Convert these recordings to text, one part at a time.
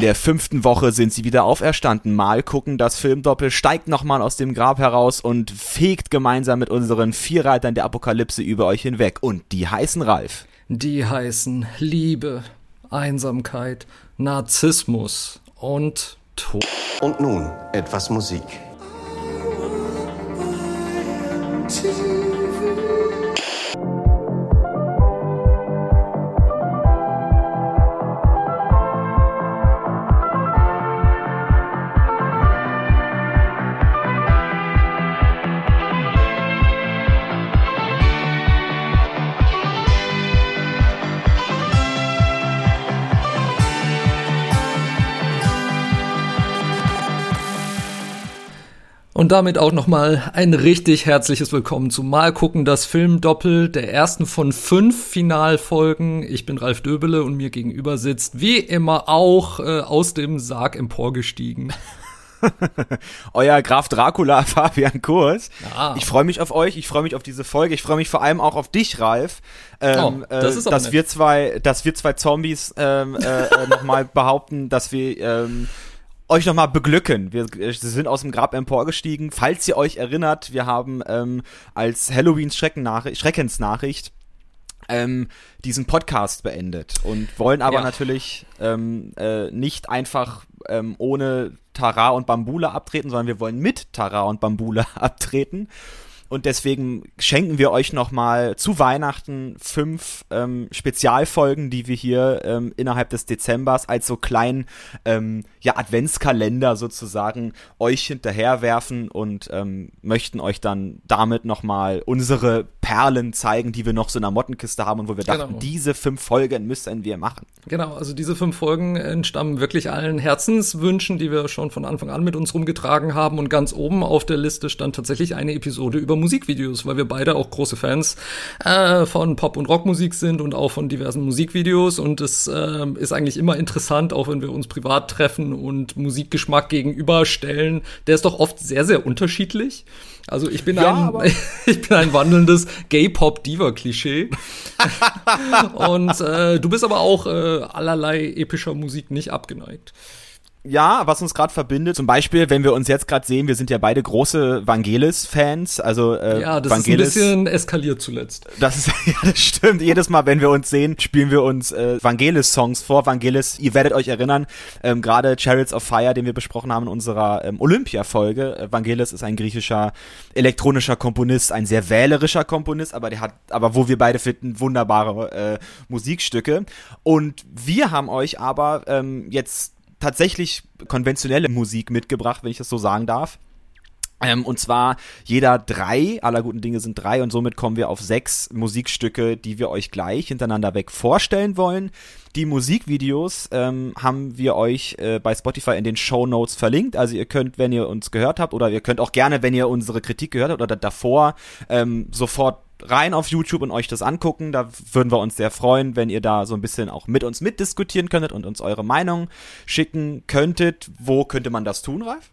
In der fünften Woche sind sie wieder auferstanden. Mal gucken, das Filmdoppel steigt nochmal aus dem Grab heraus und fegt gemeinsam mit unseren Vierreitern der Apokalypse über euch hinweg. Und die heißen Ralf. Die heißen Liebe, Einsamkeit, Narzissmus und Tod. Und nun etwas Musik. Und damit auch nochmal ein richtig herzliches Willkommen zu Mal gucken, das Filmdoppel der ersten von fünf Finalfolgen. Ich bin Ralf Döbele und mir gegenüber sitzt wie immer auch äh, aus dem Sarg emporgestiegen. Euer Graf Dracula Fabian Kurs. Ah. Ich freue mich auf euch, ich freue mich auf diese Folge, ich freue mich vor allem auch auf dich, Ralf. Ähm, oh, das ist äh, dass nett. wir zwei, dass wir zwei Zombies ähm, äh, äh nochmal behaupten, dass wir ähm, euch nochmal beglücken. Wir, wir sind aus dem Grab emporgestiegen. Falls ihr euch erinnert, wir haben ähm, als Halloweens Schreckensnachricht ähm, diesen Podcast beendet und wollen aber ja. natürlich ähm, äh, nicht einfach ähm, ohne Tara und Bambule abtreten, sondern wir wollen mit Tara und Bambule abtreten. Und deswegen schenken wir euch nochmal zu Weihnachten fünf ähm, Spezialfolgen, die wir hier ähm, innerhalb des Dezembers als so kleinen ähm, ja, Adventskalender sozusagen euch hinterherwerfen und ähm, möchten euch dann damit nochmal unsere Perlen zeigen, die wir noch so in der Mottenkiste haben und wo wir dachten, genau. diese fünf Folgen müssen wir machen. Genau, also diese fünf Folgen entstammen wirklich allen Herzenswünschen, die wir schon von Anfang an mit uns rumgetragen haben und ganz oben auf der Liste stand tatsächlich eine Episode über Musikvideos, weil wir beide auch große Fans äh, von Pop- und Rockmusik sind und auch von diversen Musikvideos. Und es äh, ist eigentlich immer interessant, auch wenn wir uns privat treffen und Musikgeschmack gegenüberstellen. Der ist doch oft sehr, sehr unterschiedlich. Also ich bin ja, ein, ich bin ein wandelndes Gay-Pop-Diva-Klischee. und äh, du bist aber auch äh, allerlei epischer Musik nicht abgeneigt. Ja, was uns gerade verbindet, zum Beispiel, wenn wir uns jetzt gerade sehen, wir sind ja beide große Vangelis-Fans, also äh, Ja, das Vangelis, ist ein bisschen eskaliert zuletzt. Das ist, ja, das stimmt. Jedes Mal, wenn wir uns sehen, spielen wir uns äh, Vangelis-Songs vor. Vangelis, ihr werdet euch erinnern, ähm, gerade Chariots of Fire, den wir besprochen haben in unserer ähm, Olympia-Folge. Äh, Vangelis ist ein griechischer elektronischer Komponist, ein sehr wählerischer Komponist, aber der hat, aber wo wir beide finden, wunderbare äh, Musikstücke. Und wir haben euch aber ähm, jetzt tatsächlich konventionelle Musik mitgebracht, wenn ich das so sagen darf. Ähm, und zwar jeder drei, aller guten Dinge sind drei und somit kommen wir auf sechs Musikstücke, die wir euch gleich hintereinander weg vorstellen wollen. Die Musikvideos ähm, haben wir euch äh, bei Spotify in den Show Notes verlinkt. Also ihr könnt, wenn ihr uns gehört habt, oder ihr könnt auch gerne, wenn ihr unsere Kritik gehört habt oder davor, ähm, sofort rein auf YouTube und euch das angucken. Da würden wir uns sehr freuen, wenn ihr da so ein bisschen auch mit uns mitdiskutieren könntet und uns eure Meinung schicken könntet. Wo könnte man das tun, Ralf?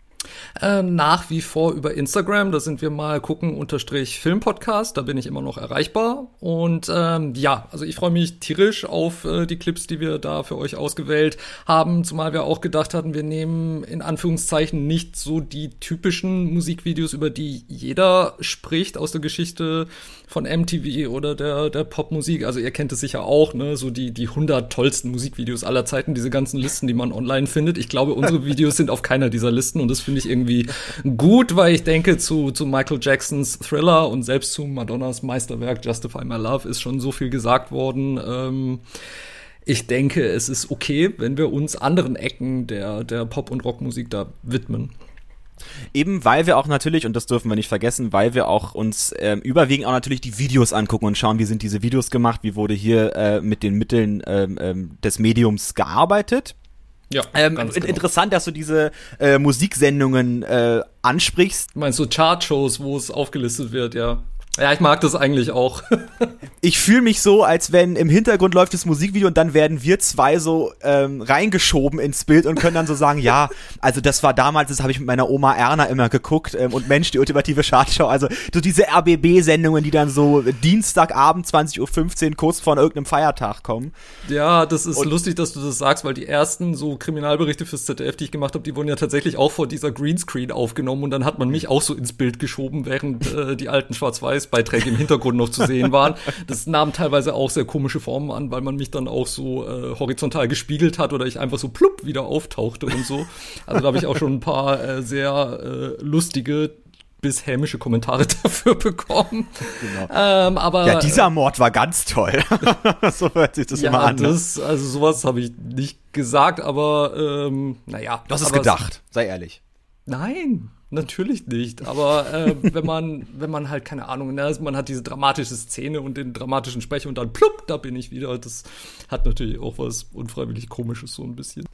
Äh, nach wie vor über Instagram, da sind wir mal gucken unterstrich Filmpodcast, da bin ich immer noch erreichbar. Und ähm, ja, also ich freue mich tierisch auf äh, die Clips, die wir da für euch ausgewählt haben, zumal wir auch gedacht hatten, wir nehmen in Anführungszeichen nicht so die typischen Musikvideos, über die jeder spricht aus der Geschichte von MTV oder der, der Popmusik. Also ihr kennt es sicher auch, ne? So die, die 100 tollsten Musikvideos aller Zeiten, diese ganzen Listen, die man online findet. Ich glaube, unsere Videos sind auf keiner dieser Listen und das finde ich irgendwie gut, weil ich denke, zu, zu Michael Jacksons Thriller und selbst zu Madonnas Meisterwerk Justify My Love ist schon so viel gesagt worden. Ähm, ich denke, es ist okay, wenn wir uns anderen Ecken der, der Pop- und Rockmusik da widmen. Eben weil wir auch natürlich, und das dürfen wir nicht vergessen, weil wir auch uns ähm, überwiegend auch natürlich die Videos angucken und schauen, wie sind diese Videos gemacht, wie wurde hier äh, mit den Mitteln ähm, des Mediums gearbeitet. Ja, ähm, genau. interessant, dass du diese äh, Musiksendungen äh, ansprichst. Meinst du Chartshows, wo es aufgelistet wird, ja? Ja, ich mag das eigentlich auch. ich fühle mich so, als wenn im Hintergrund läuft das Musikvideo und dann werden wir zwei so ähm, reingeschoben ins Bild und können dann so sagen, ja, also das war damals, das habe ich mit meiner Oma Erna immer geguckt ähm, und Mensch, die ultimative Schadschau. Also so diese RBB-Sendungen, die dann so Dienstagabend 20.15 Uhr kurz vor irgendeinem Feiertag kommen. Ja, das ist und lustig, dass du das sagst, weil die ersten so Kriminalberichte fürs ZDF, die ich gemacht habe, die wurden ja tatsächlich auch vor dieser Greenscreen aufgenommen und dann hat man mich auch so ins Bild geschoben, während äh, die alten Schwarz-Weiß-Beiträge im Hintergrund noch zu sehen waren. Das nahm teilweise auch sehr komische Formen an, weil man mich dann auch so äh, horizontal gespiegelt hat oder ich einfach so plupp wieder auftauchte und so. Also da habe ich auch schon ein paar äh, sehr äh, lustige bis hämische Kommentare dafür bekommen. Genau. Ähm, aber ja, dieser Mord war ganz toll. so hört sich das ja, immer an. Ne? Das, also sowas habe ich nicht gesagt, aber ähm, naja. Du hast es gedacht, sei ehrlich. Nein, natürlich nicht. Aber äh, wenn man, wenn man halt keine Ahnung, ne, man hat diese dramatische Szene und den dramatischen Sprecher und dann plupp, da bin ich wieder. Das hat natürlich auch was unfreiwillig Komisches so ein bisschen.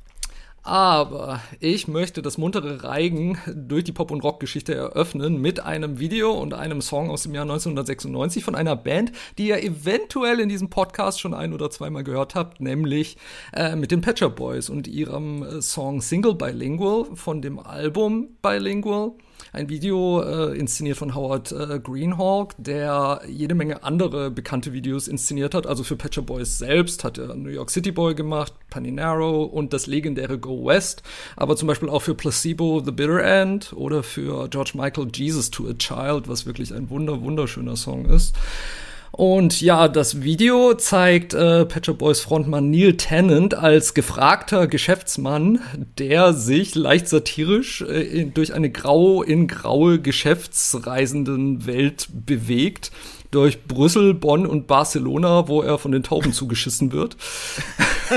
Aber ich möchte das muntere Reigen durch die Pop- und Rock-Geschichte eröffnen mit einem Video und einem Song aus dem Jahr 1996 von einer Band, die ihr eventuell in diesem Podcast schon ein oder zweimal gehört habt, nämlich äh, mit den Patcher Boys und ihrem äh, Song Single Bilingual von dem Album Bilingual ein Video äh, inszeniert von Howard äh, Greenhawk, der jede Menge andere bekannte Videos inszeniert hat. Also für Patcher Boys selbst hat er New York City Boy gemacht, Paninaro und das legendäre Go West. Aber zum Beispiel auch für Placebo The Bitter End oder für George Michael Jesus to a Child, was wirklich ein wunder wunderschöner Song ist. Und ja, das Video zeigt äh, Pet Boys Frontmann Neil Tennant als gefragter Geschäftsmann, der sich leicht satirisch äh, in, durch eine grau in graue Geschäftsreisenden Welt bewegt durch Brüssel, Bonn und Barcelona, wo er von den Tauben zugeschissen wird.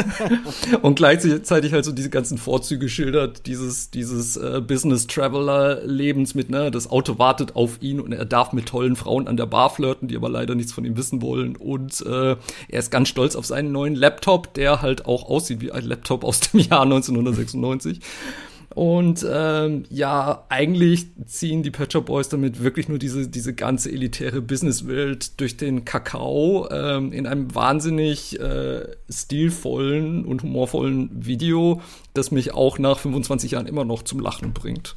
und gleichzeitig halt so diese ganzen Vorzüge schildert, dieses, dieses äh, Business-Traveler-Lebens mit, ne, das Auto wartet auf ihn und er darf mit tollen Frauen an der Bar flirten, die aber leider nichts von ihm wissen wollen. Und äh, er ist ganz stolz auf seinen neuen Laptop, der halt auch aussieht wie ein Laptop aus dem Jahr 1996. Und ähm, ja, eigentlich ziehen die Shop Boys damit wirklich nur diese, diese ganze elitäre Businesswelt durch den Kakao ähm, in einem wahnsinnig äh, stilvollen und humorvollen Video, das mich auch nach 25 Jahren immer noch zum Lachen bringt.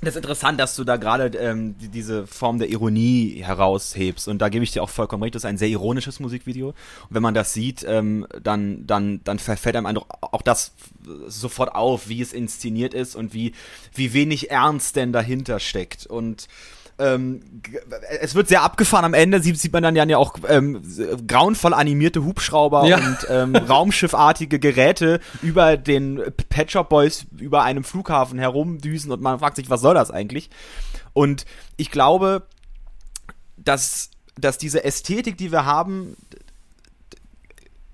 Das ist interessant, dass du da gerade ähm, die, diese Form der Ironie heraushebst. Und da gebe ich dir auch vollkommen recht, das ist ein sehr ironisches Musikvideo. Und wenn man das sieht, ähm, dann, dann, dann verfällt einem einfach auch das sofort auf, wie es inszeniert ist und wie, wie wenig Ernst denn dahinter steckt. Und ähm, es wird sehr abgefahren. Am Ende sieht, sieht man dann ja auch ähm, grauenvoll animierte Hubschrauber ja. und ähm, raumschiffartige Geräte über den Pet Shop Boys über einem Flughafen herumdüsen und man fragt sich, was soll das eigentlich? Und ich glaube, dass, dass diese Ästhetik, die wir haben,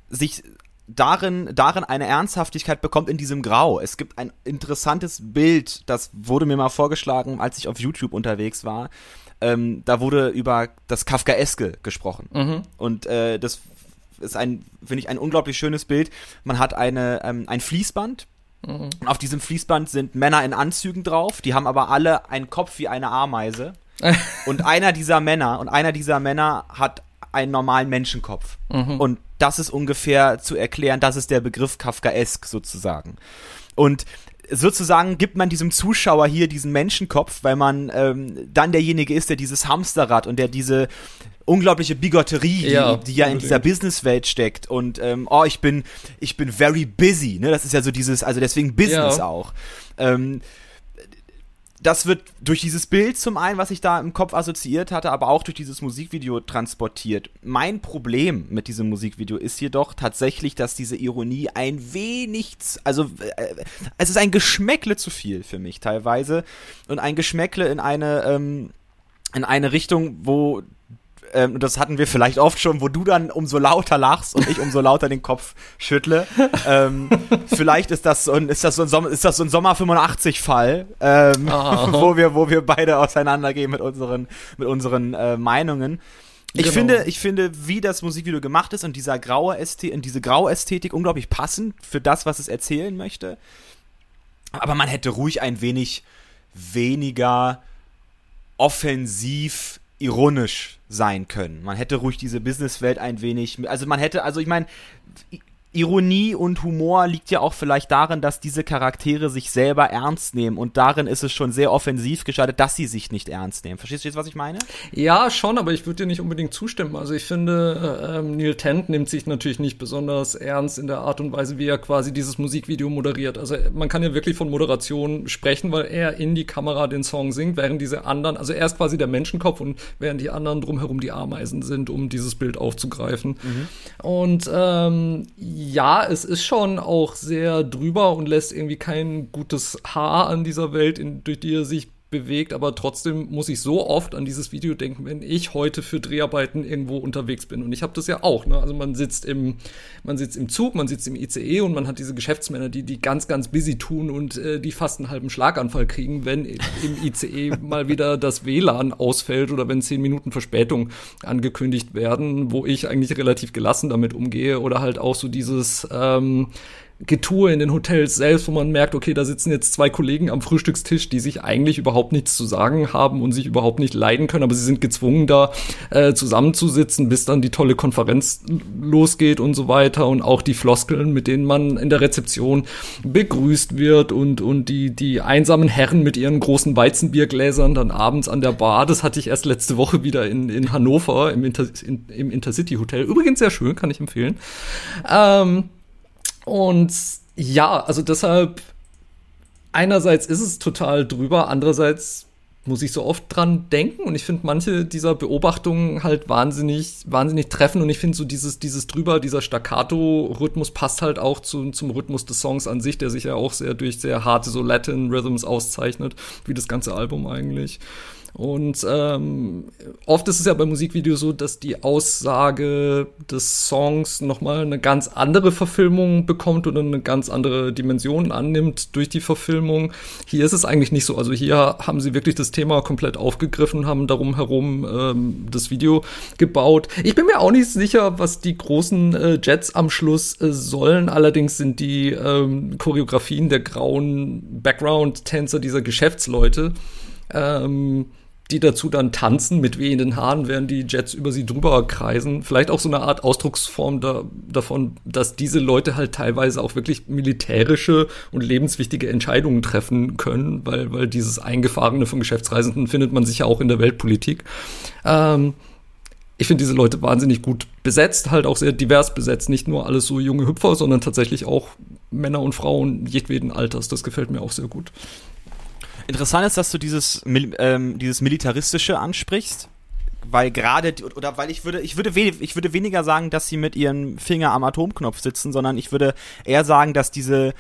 sich darin, darin eine Ernsthaftigkeit bekommt in diesem Grau. Es gibt ein interessantes Bild, das wurde mir mal vorgeschlagen, als ich auf YouTube unterwegs war. Ähm, da wurde über das Kafkaeske gesprochen. Mhm. Und äh, das ist ein, finde ich, ein unglaublich schönes Bild. Man hat eine, ähm, ein Fließband. Mhm. Und auf diesem Fließband sind Männer in Anzügen drauf, die haben aber alle einen Kopf wie eine Ameise. und einer dieser Männer, und einer dieser Männer hat einen normalen Menschenkopf. Mhm. Und das ist ungefähr zu erklären, das ist der Begriff Kafkaesk sozusagen. Und sozusagen gibt man diesem Zuschauer hier diesen Menschenkopf, weil man ähm, dann derjenige ist, der dieses Hamsterrad und der diese unglaubliche Bigotterie, ja, die, die ja in dieser Businesswelt steckt und ähm, oh, ich bin ich bin very busy, ne? Das ist ja so dieses, also deswegen Business ja. auch. Ähm, das wird durch dieses Bild zum einen, was ich da im Kopf assoziiert hatte, aber auch durch dieses Musikvideo transportiert. Mein Problem mit diesem Musikvideo ist jedoch tatsächlich, dass diese Ironie ein wenig, also äh, es ist ein Geschmäckle zu viel für mich teilweise und ein Geschmäckle in eine ähm, in eine Richtung, wo ähm, das hatten wir vielleicht oft schon, wo du dann umso lauter lachst und ich umso lauter den Kopf schüttle. ähm, vielleicht ist das so ein, ist das so ein, Sommer, ist das so ein Sommer 85 Fall, ähm, oh. wo wir, wo wir beide auseinandergehen mit unseren, mit unseren äh, Meinungen. Ich genau. finde, ich finde, wie das Musikvideo gemacht ist und dieser graue Ästhetik, diese graue Ästhetik unglaublich passend für das, was es erzählen möchte. Aber man hätte ruhig ein wenig weniger offensiv ironisch sein können. Man hätte ruhig diese Businesswelt ein wenig, also man hätte, also ich meine, Ironie und Humor liegt ja auch vielleicht darin, dass diese Charaktere sich selber ernst nehmen und darin ist es schon sehr offensiv gestaltet, dass sie sich nicht ernst nehmen. Verstehst du jetzt, was ich meine? Ja, schon, aber ich würde dir nicht unbedingt zustimmen. Also ich finde, äh, ähm, Neil Tent nimmt sich natürlich nicht besonders ernst in der Art und Weise, wie er quasi dieses Musikvideo moderiert. Also man kann ja wirklich von Moderation sprechen, weil er in die Kamera den Song singt, während diese anderen, also er ist quasi der Menschenkopf und während die anderen drumherum die Ameisen sind, um dieses Bild aufzugreifen. Mhm. Und ähm, ja, es ist schon auch sehr drüber und lässt irgendwie kein gutes Haar an dieser Welt, in, durch die er sich bewegt, aber trotzdem muss ich so oft an dieses Video denken, wenn ich heute für Dreharbeiten irgendwo unterwegs bin. Und ich habe das ja auch. Ne? Also man sitzt im, man sitzt im Zug, man sitzt im ICE und man hat diese Geschäftsmänner, die die ganz, ganz busy tun und äh, die fast einen halben Schlaganfall kriegen, wenn im ICE mal wieder das WLAN ausfällt oder wenn zehn Minuten Verspätung angekündigt werden, wo ich eigentlich relativ gelassen damit umgehe oder halt auch so dieses ähm, Getue in den Hotels selbst, wo man merkt, okay, da sitzen jetzt zwei Kollegen am Frühstückstisch, die sich eigentlich überhaupt nichts zu sagen haben und sich überhaupt nicht leiden können, aber sie sind gezwungen, da äh, zusammenzusitzen, bis dann die tolle Konferenz losgeht und so weiter und auch die Floskeln, mit denen man in der Rezeption begrüßt wird und, und die, die einsamen Herren mit ihren großen Weizenbiergläsern dann abends an der Bar. Das hatte ich erst letzte Woche wieder in, in Hannover im, Inter, in, im Intercity Hotel. Übrigens sehr schön, kann ich empfehlen. Ähm, und ja, also deshalb, einerseits ist es total drüber, andererseits muss ich so oft dran denken und ich finde manche dieser Beobachtungen halt wahnsinnig, wahnsinnig treffen und ich finde so dieses, dieses drüber, dieser Staccato-Rhythmus passt halt auch zu, zum Rhythmus des Songs an sich, der sich ja auch sehr durch sehr harte so Latin Rhythms auszeichnet, wie das ganze Album eigentlich. Und ähm, oft ist es ja bei Musikvideos so, dass die Aussage des Songs nochmal eine ganz andere Verfilmung bekommt oder eine ganz andere Dimension annimmt durch die Verfilmung. Hier ist es eigentlich nicht so. Also hier haben sie wirklich das Thema komplett aufgegriffen haben darum herum ähm, das Video gebaut. Ich bin mir auch nicht sicher, was die großen äh, Jets am Schluss äh, sollen. Allerdings sind die ähm, Choreografien der grauen Background-Tänzer dieser Geschäftsleute ähm, die dazu dann tanzen mit wehenden Haaren, während die Jets über sie drüber kreisen. Vielleicht auch so eine Art Ausdrucksform da, davon, dass diese Leute halt teilweise auch wirklich militärische und lebenswichtige Entscheidungen treffen können, weil, weil dieses Eingefahrene von Geschäftsreisenden findet man sicher auch in der Weltpolitik. Ähm, ich finde diese Leute wahnsinnig gut besetzt, halt auch sehr divers besetzt. Nicht nur alles so junge Hüpfer, sondern tatsächlich auch Männer und Frauen jedweden Alters. Das gefällt mir auch sehr gut. Interessant ist, dass du dieses, ähm, dieses Militaristische ansprichst, weil gerade, oder weil ich würde, ich würde, ich würde weniger sagen, dass sie mit ihrem Finger am Atomknopf sitzen, sondern ich würde eher sagen, dass diese,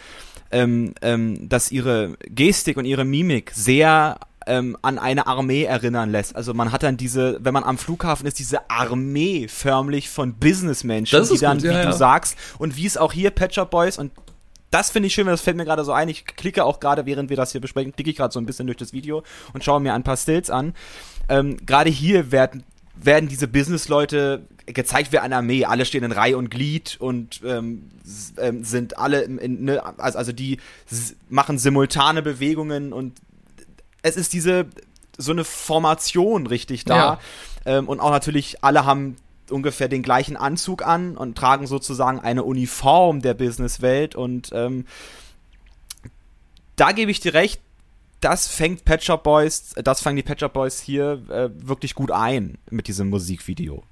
ähm, ähm, dass ihre Gestik und ihre Mimik sehr ähm, an eine Armee erinnern lässt. Also man hat dann diese, wenn man am Flughafen ist, diese Armee förmlich von Businessmenschen, die dann, gut, ja, wie ja. du sagst, und wie es auch hier Shop Boys und das finde ich schön, das fällt mir gerade so ein. Ich klicke auch gerade, während wir das hier besprechen, klicke ich gerade so ein bisschen durch das Video und schaue mir ein paar Stills an. Ähm, gerade hier werden, werden diese Business-Leute gezeigt wie eine Armee. Alle stehen in Reihe und Glied und ähm, ähm, sind alle, in, ne, also, also die machen simultane Bewegungen und es ist diese so eine Formation richtig da. Ja. Ähm, und auch natürlich alle haben ungefähr den gleichen Anzug an und tragen sozusagen eine Uniform der Businesswelt und ähm, da gebe ich dir recht, das fängt Pet Shop Boys, das fangen die Pet Shop Boys hier äh, wirklich gut ein mit diesem Musikvideo.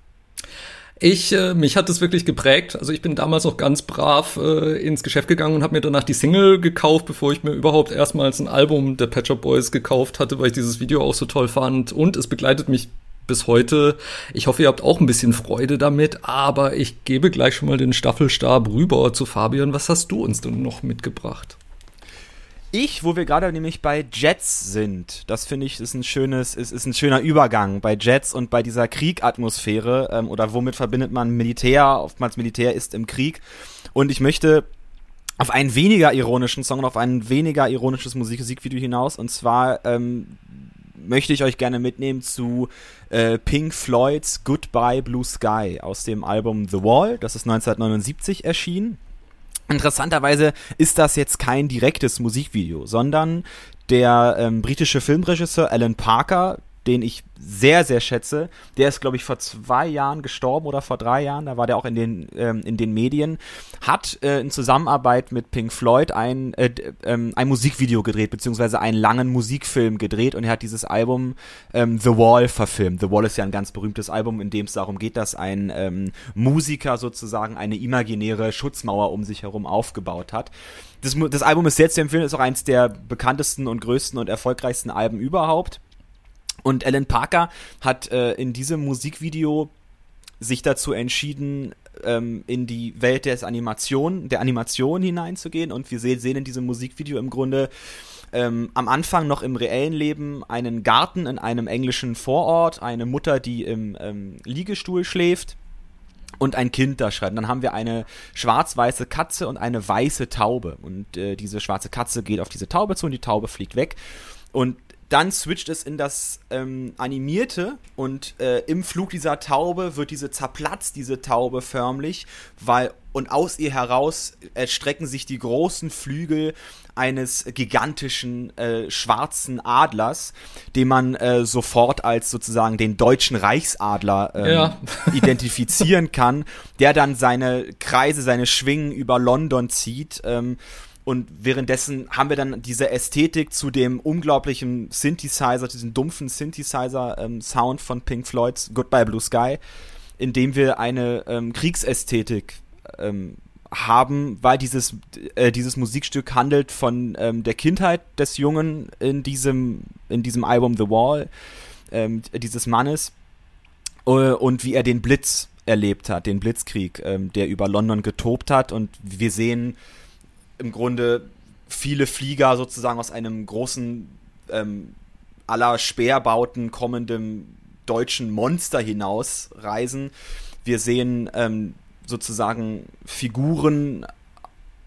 Ich, äh, mich hat das wirklich geprägt. Also ich bin damals noch ganz brav äh, ins Geschäft gegangen und habe mir danach die Single gekauft, bevor ich mir überhaupt erstmals ein Album der Pet Shop Boys gekauft hatte, weil ich dieses Video auch so toll fand. Und es begleitet mich bis heute. Ich hoffe, ihr habt auch ein bisschen Freude damit, aber ich gebe gleich schon mal den Staffelstab rüber zu Fabian. Was hast du uns denn noch mitgebracht? Ich, wo wir gerade nämlich bei Jets sind, das finde ich ist ein schönes, ist, ist ein schöner Übergang bei Jets und bei dieser Kriegatmosphäre ähm, oder womit verbindet man Militär, oftmals Militär ist im Krieg und ich möchte auf einen weniger ironischen Song und auf ein weniger ironisches Musikvideo hinaus und zwar ähm, möchte ich euch gerne mitnehmen zu äh, Pink Floyds Goodbye Blue Sky aus dem Album The Wall. Das ist 1979 erschienen. Interessanterweise ist das jetzt kein direktes Musikvideo, sondern der ähm, britische Filmregisseur Alan Parker, den ich sehr, sehr schätze. Der ist, glaube ich, vor zwei Jahren gestorben oder vor drei Jahren. Da war der auch in den, ähm, in den Medien. Hat äh, in Zusammenarbeit mit Pink Floyd ein, äh, ähm, ein Musikvideo gedreht, beziehungsweise einen langen Musikfilm gedreht. Und er hat dieses Album ähm, The Wall verfilmt. The Wall ist ja ein ganz berühmtes Album, in dem es darum geht, dass ein ähm, Musiker sozusagen eine imaginäre Schutzmauer um sich herum aufgebaut hat. Das, das Album ist sehr zu empfehlen, ist auch eins der bekanntesten und größten und erfolgreichsten Alben überhaupt. Und Alan Parker hat äh, in diesem Musikvideo sich dazu entschieden, ähm, in die Welt des Animation, der Animation hineinzugehen. Und wir sehen, sehen in diesem Musikvideo im Grunde ähm, am Anfang noch im reellen Leben einen Garten in einem englischen Vorort, eine Mutter, die im ähm, Liegestuhl schläft und ein Kind da schreit. Und dann haben wir eine schwarz-weiße Katze und eine weiße Taube. Und äh, diese schwarze Katze geht auf diese Taube zu und die Taube fliegt weg. Und dann switcht es in das ähm, Animierte und äh, im Flug dieser Taube wird diese zerplatzt, diese Taube förmlich, weil und aus ihr heraus erstrecken sich die großen Flügel eines gigantischen äh, schwarzen Adlers, den man äh, sofort als sozusagen den deutschen Reichsadler ähm, ja. identifizieren kann, der dann seine Kreise, seine Schwingen über London zieht. Ähm, und währenddessen haben wir dann diese Ästhetik zu dem unglaublichen Synthesizer, diesen dumpfen Synthesizer-Sound ähm, von Pink Floyds Goodbye Blue Sky, in dem wir eine ähm, Kriegsästhetik ähm, haben, weil dieses, äh, dieses Musikstück handelt von ähm, der Kindheit des Jungen in diesem, in diesem Album The Wall, ähm, dieses Mannes, äh, und wie er den Blitz erlebt hat, den Blitzkrieg, ähm, der über London getobt hat. Und wir sehen im Grunde viele Flieger sozusagen aus einem großen ähm, aller Speerbauten kommenden deutschen Monster hinaus reisen. Wir sehen ähm, sozusagen Figuren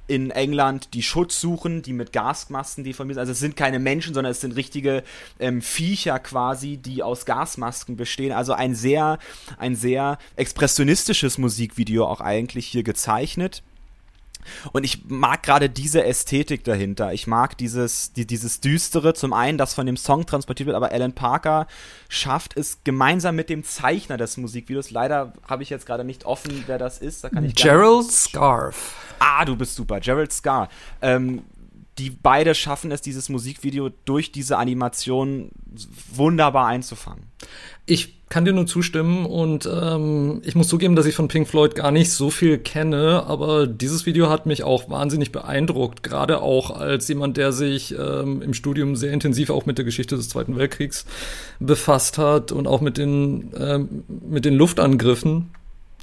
in England, die Schutz suchen, die mit Gasmasken deformiert sind. Also es sind keine Menschen, sondern es sind richtige ähm, Viecher quasi, die aus Gasmasken bestehen. Also ein sehr, ein sehr expressionistisches Musikvideo auch eigentlich hier gezeichnet. Und ich mag gerade diese Ästhetik dahinter. Ich mag dieses, die, dieses Düstere, zum einen, das von dem Song transportiert wird, aber Alan Parker schafft es gemeinsam mit dem Zeichner des Musikvideos. Leider habe ich jetzt gerade nicht offen, wer das ist. Da kann ich Gerald Scarf. Ah, du bist super. Gerald Scar. Ähm, die beide schaffen es, dieses Musikvideo durch diese Animation wunderbar einzufangen. Ich kann dir nur zustimmen und ähm, ich muss zugeben, dass ich von Pink Floyd gar nicht so viel kenne, aber dieses Video hat mich auch wahnsinnig beeindruckt, gerade auch als jemand, der sich ähm, im Studium sehr intensiv auch mit der Geschichte des Zweiten Weltkriegs befasst hat und auch mit den, ähm, mit den Luftangriffen.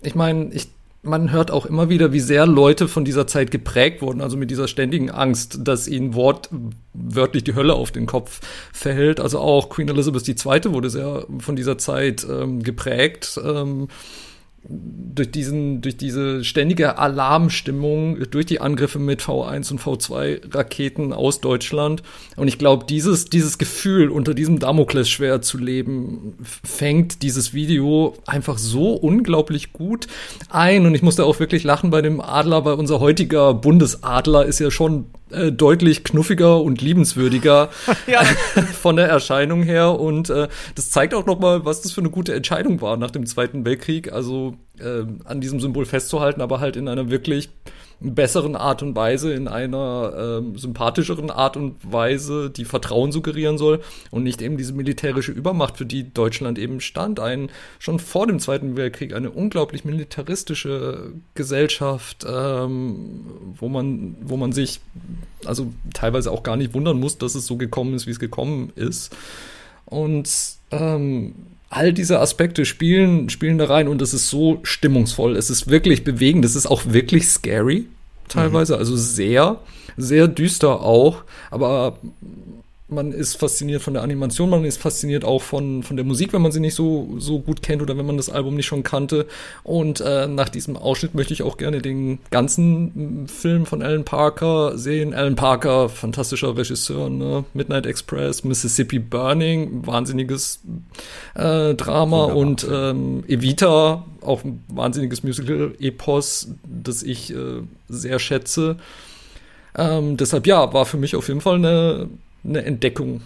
Ich meine, ich man hört auch immer wieder, wie sehr Leute von dieser Zeit geprägt wurden, also mit dieser ständigen Angst, dass ihnen wortwörtlich die Hölle auf den Kopf fällt. Also auch Queen Elizabeth II. wurde sehr von dieser Zeit ähm, geprägt. Ähm, durch diesen, durch diese ständige Alarmstimmung, durch die Angriffe mit V1 und V2 Raketen aus Deutschland. Und ich glaube, dieses, dieses Gefühl, unter diesem Damoklesschwert zu leben, fängt dieses Video einfach so unglaublich gut ein. Und ich musste auch wirklich lachen bei dem Adler, weil unser heutiger Bundesadler ist ja schon äh, deutlich knuffiger und liebenswürdiger von der Erscheinung her. Und äh, das zeigt auch noch mal, was das für eine gute Entscheidung war nach dem Zweiten Weltkrieg. Also äh, an diesem Symbol festzuhalten, aber halt in einer wirklich besseren Art und Weise, in einer ähm, sympathischeren Art und Weise, die Vertrauen suggerieren soll und nicht eben diese militärische Übermacht, für die Deutschland eben stand. Ein schon vor dem Zweiten Weltkrieg eine unglaublich militaristische Gesellschaft, ähm, wo man, wo man sich also teilweise auch gar nicht wundern muss, dass es so gekommen ist, wie es gekommen ist. Und ähm, all diese Aspekte spielen, spielen da rein und es ist so stimmungsvoll. Es ist wirklich bewegend. Es ist auch wirklich scary teilweise. Mhm. Also sehr, sehr düster auch. Aber man ist fasziniert von der Animation, man ist fasziniert auch von, von der Musik, wenn man sie nicht so, so gut kennt oder wenn man das Album nicht schon kannte. Und äh, nach diesem Ausschnitt möchte ich auch gerne den ganzen Film von Alan Parker sehen. Alan Parker, fantastischer Regisseur, ne? Midnight Express, Mississippi Burning, wahnsinniges äh, Drama Wunderbar. und ähm, Evita, auch ein wahnsinniges Musical-Epos, das ich äh, sehr schätze. Ähm, deshalb ja, war für mich auf jeden Fall eine eine Entdeckung.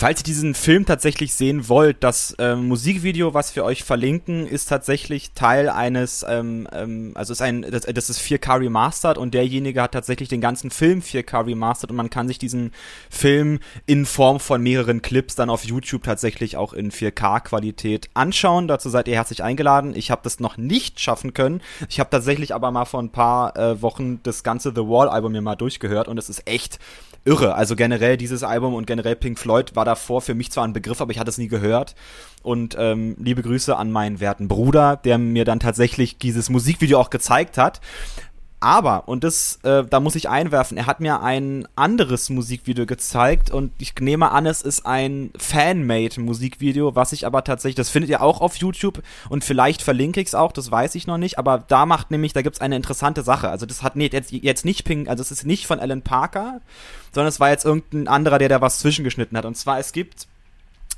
Falls ihr diesen Film tatsächlich sehen wollt, das äh, Musikvideo, was wir euch verlinken, ist tatsächlich Teil eines, ähm, ähm, also ist ein, das, das ist 4K remastered und derjenige hat tatsächlich den ganzen Film 4K remastered und man kann sich diesen Film in Form von mehreren Clips dann auf YouTube tatsächlich auch in 4K-Qualität anschauen. Dazu seid ihr herzlich eingeladen. Ich habe das noch nicht schaffen können. Ich habe tatsächlich aber mal vor ein paar äh, Wochen das ganze The Wall-Album mir mal durchgehört und es ist echt irre. Also generell dieses Album und generell Pink Floyd war davor für mich zwar ein Begriff, aber ich hatte es nie gehört. Und ähm, liebe Grüße an meinen werten Bruder, der mir dann tatsächlich dieses Musikvideo auch gezeigt hat. Aber, und das, äh, da muss ich einwerfen, er hat mir ein anderes Musikvideo gezeigt und ich nehme an, es ist ein Fanmade Musikvideo, was ich aber tatsächlich, das findet ihr auch auf YouTube und vielleicht verlinke ich es auch, das weiß ich noch nicht, aber da macht nämlich, da gibt's eine interessante Sache. Also das hat nee, jetzt, jetzt nicht Pink, also es ist nicht von Alan Parker, sondern es war jetzt irgendein anderer, der da was zwischengeschnitten hat. Und zwar, es gibt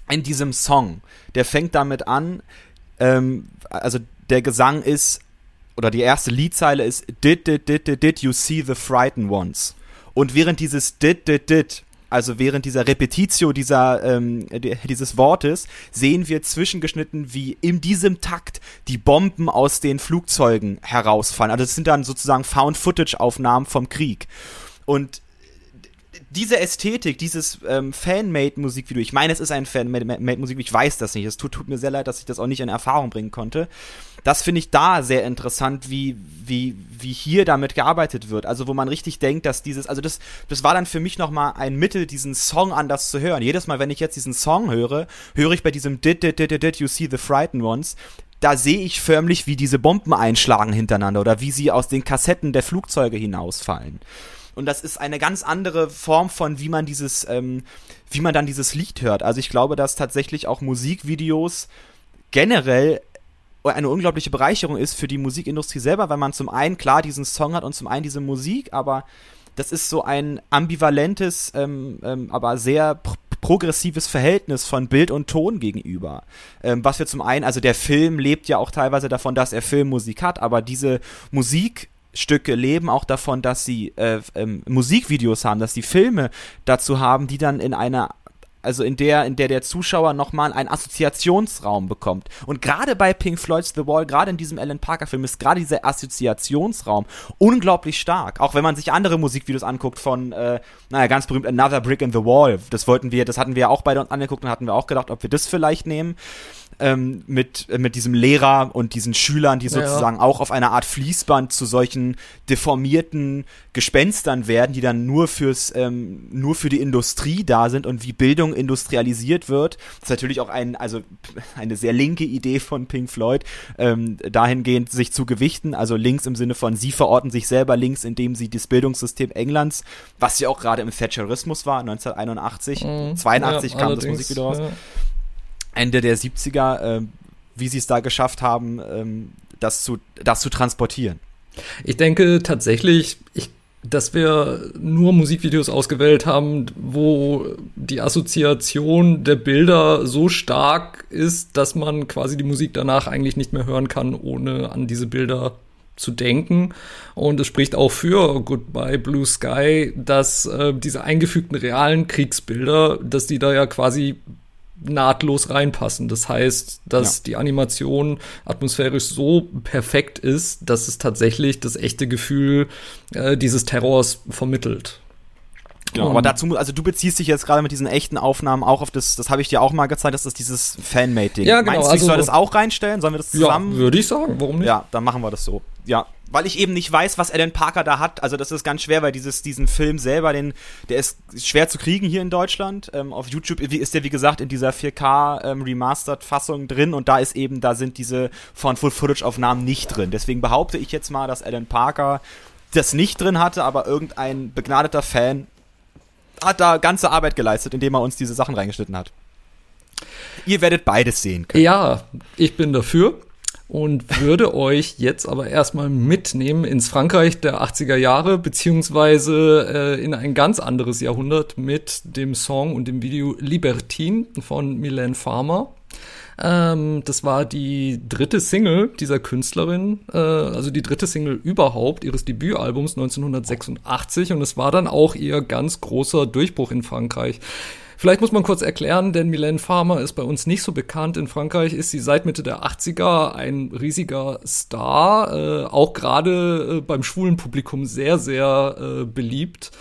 in diesem Song, der fängt damit an, ähm, also der Gesang ist oder die erste Liedzeile ist did, did, did, did, did you see the frightened ones? Und während dieses did, did, did, also während dieser Repetitio dieser, ähm, dieses Wortes, sehen wir zwischengeschnitten, wie in diesem Takt die Bomben aus den Flugzeugen herausfallen. Also das sind dann sozusagen Found-Footage-Aufnahmen vom Krieg. Und diese Ästhetik, dieses ähm, Fan-Made-Musikvideo, ich meine, es ist ein Fan-Made-Musikvideo, ich weiß das nicht, es tut, tut, mir sehr leid, dass ich das auch nicht in Erfahrung bringen konnte. Das finde ich da sehr interessant, wie, wie, wie hier damit gearbeitet wird. Also, wo man richtig denkt, dass dieses, also das, das war dann für mich nochmal ein Mittel, diesen Song anders zu hören. Jedes Mal, wenn ich jetzt diesen Song höre, höre ich bei diesem Did, Did, Did, Did, Did You See the Frightened Ones, da sehe ich förmlich, wie diese Bomben einschlagen hintereinander oder wie sie aus den Kassetten der Flugzeuge hinausfallen. Und das ist eine ganz andere Form von, wie man dieses, ähm, wie man dann dieses Lied hört. Also ich glaube, dass tatsächlich auch Musikvideos generell eine unglaubliche Bereicherung ist für die Musikindustrie selber, weil man zum einen klar diesen Song hat und zum einen diese Musik, aber das ist so ein ambivalentes, ähm, ähm, aber sehr pr progressives Verhältnis von Bild und Ton gegenüber. Ähm, was wir zum einen, also der Film lebt ja auch teilweise davon, dass er Filmmusik hat, aber diese Musik Stücke leben auch davon, dass sie äh, ähm, Musikvideos haben, dass sie Filme dazu haben, die dann in einer also in der, in der der Zuschauer nochmal einen Assoziationsraum bekommt. Und gerade bei Pink Floyd's The Wall, gerade in diesem Alan Parker Film, ist gerade dieser Assoziationsraum unglaublich stark. Auch wenn man sich andere Musikvideos anguckt von, äh, naja, ganz berühmt Another Brick in the Wall. Das wollten wir, das hatten wir auch beide uns angeguckt und hatten wir auch gedacht, ob wir das vielleicht nehmen ähm, mit, äh, mit diesem Lehrer und diesen Schülern, die sozusagen ja. auch auf einer Art Fließband zu solchen deformierten Gespenstern werden, die dann nur fürs, ähm, nur für die Industrie da sind und wie Bildung industrialisiert wird. Das ist natürlich auch ein, also eine sehr linke Idee von Pink Floyd, ähm, dahingehend sich zu gewichten, also links im Sinne von, sie verorten sich selber links, indem sie das Bildungssystem Englands, was ja auch gerade im Thatcherismus war, 1981, mhm. 82 ja, kam das Musikvideo raus. Ende der 70er, äh, wie sie es da geschafft haben, ähm, das, zu, das zu transportieren. Ich denke tatsächlich, ich, dass wir nur Musikvideos ausgewählt haben, wo die Assoziation der Bilder so stark ist, dass man quasi die Musik danach eigentlich nicht mehr hören kann, ohne an diese Bilder zu denken. Und es spricht auch für Goodbye Blue Sky, dass äh, diese eingefügten realen Kriegsbilder, dass die da ja quasi nahtlos reinpassen. Das heißt, dass ja. die Animation atmosphärisch so perfekt ist, dass es tatsächlich das echte Gefühl äh, dieses Terrors vermittelt. Genau, aber dazu, also du beziehst dich jetzt gerade mit diesen echten Aufnahmen auch auf das, das habe ich dir auch mal gezeigt, das ist dieses Fanmate-Ding. Ja, genau. Meinst du, ich also, soll das auch reinstellen? Sollen wir das zusammen? Ja, würde ich sagen, warum nicht? Ja, dann machen wir das so. Ja, weil ich eben nicht weiß, was Alan Parker da hat. Also das ist ganz schwer, weil dieses, diesen Film selber, den, der ist schwer zu kriegen hier in Deutschland. Ähm, auf YouTube ist der, wie gesagt, in dieser 4K ähm, drin und da ist eben, da sind diese von Full-Footage-Aufnahmen nicht drin. Deswegen behaupte ich jetzt mal, dass Alan Parker das nicht drin hatte, aber irgendein begnadeter Fan hat da ganze Arbeit geleistet, indem er uns diese Sachen reingeschnitten hat. Ihr werdet beides sehen können. Ja, ich bin dafür und würde euch jetzt aber erstmal mitnehmen ins Frankreich der 80er Jahre, beziehungsweise äh, in ein ganz anderes Jahrhundert mit dem Song und dem Video Libertine von Mylène Farmer. Ähm, das war die dritte Single dieser Künstlerin, äh, also die dritte Single überhaupt ihres Debütalbums 1986 und es war dann auch ihr ganz großer Durchbruch in Frankreich. Vielleicht muss man kurz erklären, denn Mylène Farmer ist bei uns nicht so bekannt. In Frankreich ist sie seit Mitte der 80er ein riesiger Star, äh, auch gerade äh, beim schwulen Publikum sehr, sehr äh, beliebt.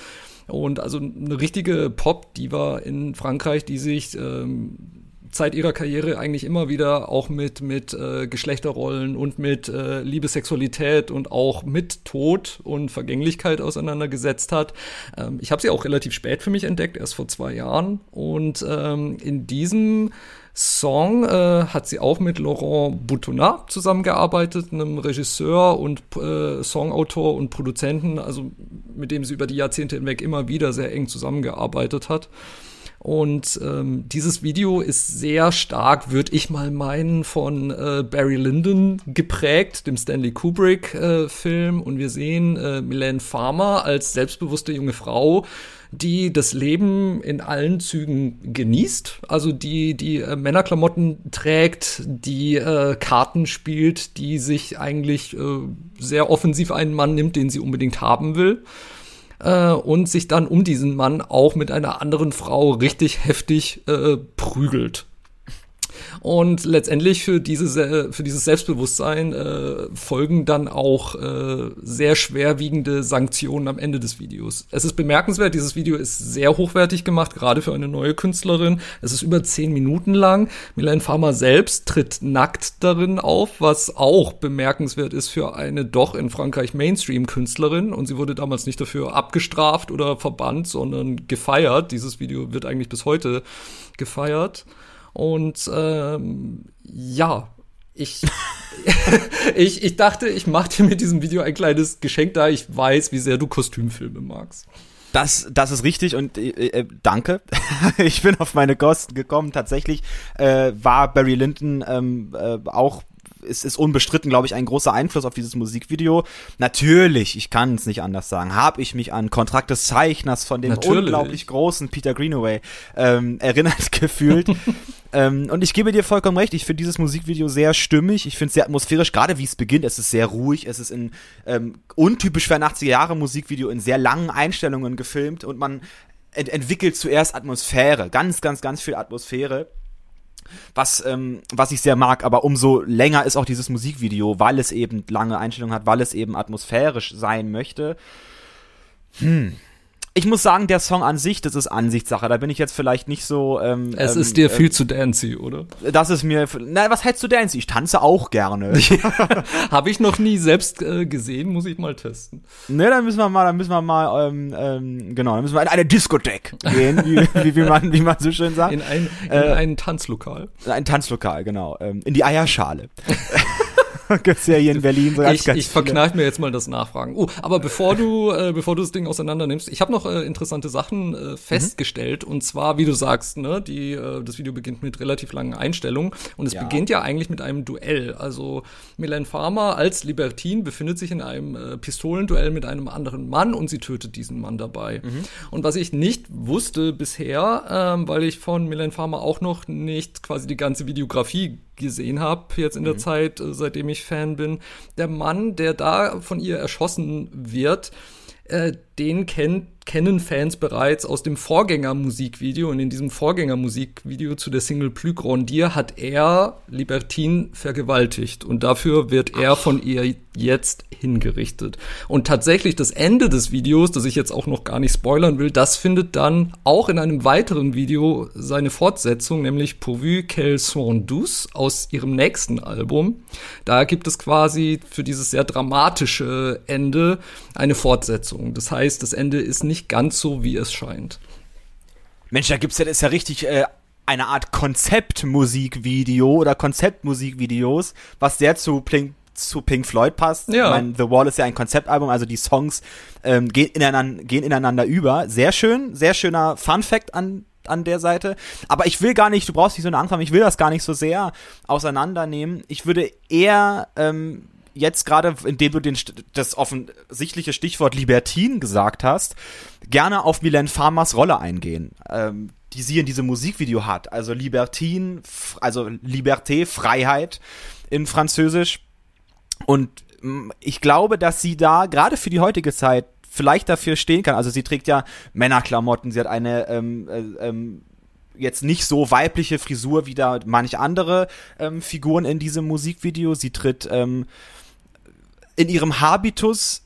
Und also eine richtige Pop-Diva in Frankreich, die sich ähm, Zeit ihrer Karriere eigentlich immer wieder auch mit, mit äh, Geschlechterrollen und mit äh, Liebe, Sexualität und auch mit Tod und Vergänglichkeit auseinandergesetzt hat. Ähm, ich habe sie auch relativ spät für mich entdeckt, erst vor zwei Jahren. Und ähm, in diesem Song äh, hat sie auch mit Laurent Boutonnat zusammengearbeitet, einem Regisseur und äh, Songautor und Produzenten, also mit dem sie über die Jahrzehnte hinweg immer wieder sehr eng zusammengearbeitet hat. Und ähm, dieses Video ist sehr stark, würde ich mal meinen, von äh, Barry Lyndon geprägt, dem Stanley Kubrick-Film. Äh, und wir sehen äh, Milene Farmer als selbstbewusste junge Frau, die das Leben in allen Zügen genießt, also die die äh, Männerklamotten trägt, die äh, Karten spielt, die sich eigentlich äh, sehr offensiv einen Mann nimmt, den sie unbedingt haben will äh, und sich dann um diesen Mann auch mit einer anderen Frau richtig heftig äh, prügelt. Und letztendlich für, diese, für dieses Selbstbewusstsein äh, folgen dann auch äh, sehr schwerwiegende Sanktionen am Ende des Videos. Es ist bemerkenswert, dieses Video ist sehr hochwertig gemacht, gerade für eine neue Künstlerin. Es ist über zehn Minuten lang. Milan Farmer selbst tritt nackt darin auf, was auch bemerkenswert ist für eine doch in Frankreich Mainstream-Künstlerin. Und sie wurde damals nicht dafür abgestraft oder verbannt, sondern gefeiert. Dieses Video wird eigentlich bis heute gefeiert. Und ähm, ja, ich, ich, ich dachte, ich mache dir mit diesem Video ein kleines Geschenk da. Ich weiß, wie sehr du Kostümfilme magst. Das, das ist richtig und äh, äh, danke. ich bin auf meine Kosten gekommen. Tatsächlich äh, war Barry Lyndon ähm, äh, auch es ist unbestritten, glaube ich, ein großer Einfluss auf dieses Musikvideo. Natürlich, ich kann es nicht anders sagen, habe ich mich an Kontrakt des Zeichners von dem Natürlich. unglaublich großen Peter Greenaway ähm, erinnert gefühlt. ähm, und ich gebe dir vollkommen recht, ich finde dieses Musikvideo sehr stimmig, ich finde es sehr atmosphärisch, gerade wie es beginnt, es ist sehr ruhig, es ist in ähm, untypisch für ein 80er Jahre Musikvideo in sehr langen Einstellungen gefilmt und man ent entwickelt zuerst Atmosphäre, ganz, ganz, ganz viel Atmosphäre was, ähm, was ich sehr mag, aber umso länger ist auch dieses Musikvideo, weil es eben lange Einstellungen hat, weil es eben atmosphärisch sein möchte. Hm, ich muss sagen, der Song an sich, das ist Ansichtssache. Da bin ich jetzt vielleicht nicht so. Ähm, es ähm, ist dir äh, viel zu dancy, oder? Das ist mir. Na, was hältst du dancy? Ich tanze auch gerne. Habe ich noch nie selbst äh, gesehen, muss ich mal testen. Ne, dann müssen wir mal, dann müssen wir mal, ähm, ähm, genau, dann müssen wir in eine Diskothek gehen, wie, wie, wie, man, wie man so schön sagt. In ein, in äh, ein Tanzlokal. Ein Tanzlokal, genau. Ähm, in die Eierschale. Gibt's ja hier in Berlin so ganz, Ich, ich verkneife mir jetzt mal das Nachfragen. Oh, aber bevor du, äh, bevor du das Ding auseinander nimmst, ich habe noch äh, interessante Sachen äh, festgestellt. Mhm. Und zwar, wie du sagst, ne, die, äh, das Video beginnt mit relativ langen Einstellungen. Und es ja. beginnt ja eigentlich mit einem Duell. Also Milan Farmer als Libertin befindet sich in einem äh, Pistolenduell mit einem anderen Mann und sie tötet diesen Mann dabei. Mhm. Und was ich nicht wusste bisher, ähm, weil ich von Milan Farmer auch noch nicht quasi die ganze Videografie gesehen habe, jetzt in der mhm. Zeit, äh, seitdem ich Fan bin. Der Mann, der da von ihr erschossen wird, äh, den kennt kennen Fans bereits aus dem Vorgängermusikvideo. Und in diesem Vorgängermusikvideo zu der Single Plus Grandir hat er Libertine vergewaltigt. Und dafür wird er von ihr jetzt hingerichtet. Und tatsächlich das Ende des Videos, das ich jetzt auch noch gar nicht spoilern will, das findet dann auch in einem weiteren Video seine Fortsetzung, nämlich Pourvu qu'elle soit douce aus ihrem nächsten Album. Da gibt es quasi für dieses sehr dramatische Ende eine Fortsetzung. Das heißt, das Ende ist nicht nicht ganz so, wie es scheint. Mensch, da gibt's ja, das ist ja richtig äh, eine Art Konzeptmusikvideo oder Konzeptmusikvideos, was sehr zu Pink, zu Pink Floyd passt. Ja. Ich mein, The Wall ist ja ein Konzeptalbum, also die Songs ähm, gehen, ineinander, gehen ineinander über. Sehr schön, sehr schöner Fun Fact an an der Seite. Aber ich will gar nicht, du brauchst nicht so eine Angst haben, ich will das gar nicht so sehr auseinandernehmen. Ich würde eher ähm, jetzt gerade, indem du den, das offensichtliche Stichwort Libertin gesagt hast, gerne auf Milan Farmers Rolle eingehen, ähm, die sie in diesem Musikvideo hat. Also Libertin, also Liberté, Freiheit in Französisch. Und mm, ich glaube, dass sie da gerade für die heutige Zeit vielleicht dafür stehen kann. Also sie trägt ja Männerklamotten, sie hat eine ähm, äh, ähm, jetzt nicht so weibliche Frisur wie da manch andere ähm, Figuren in diesem Musikvideo. Sie tritt ähm, in ihrem Habitus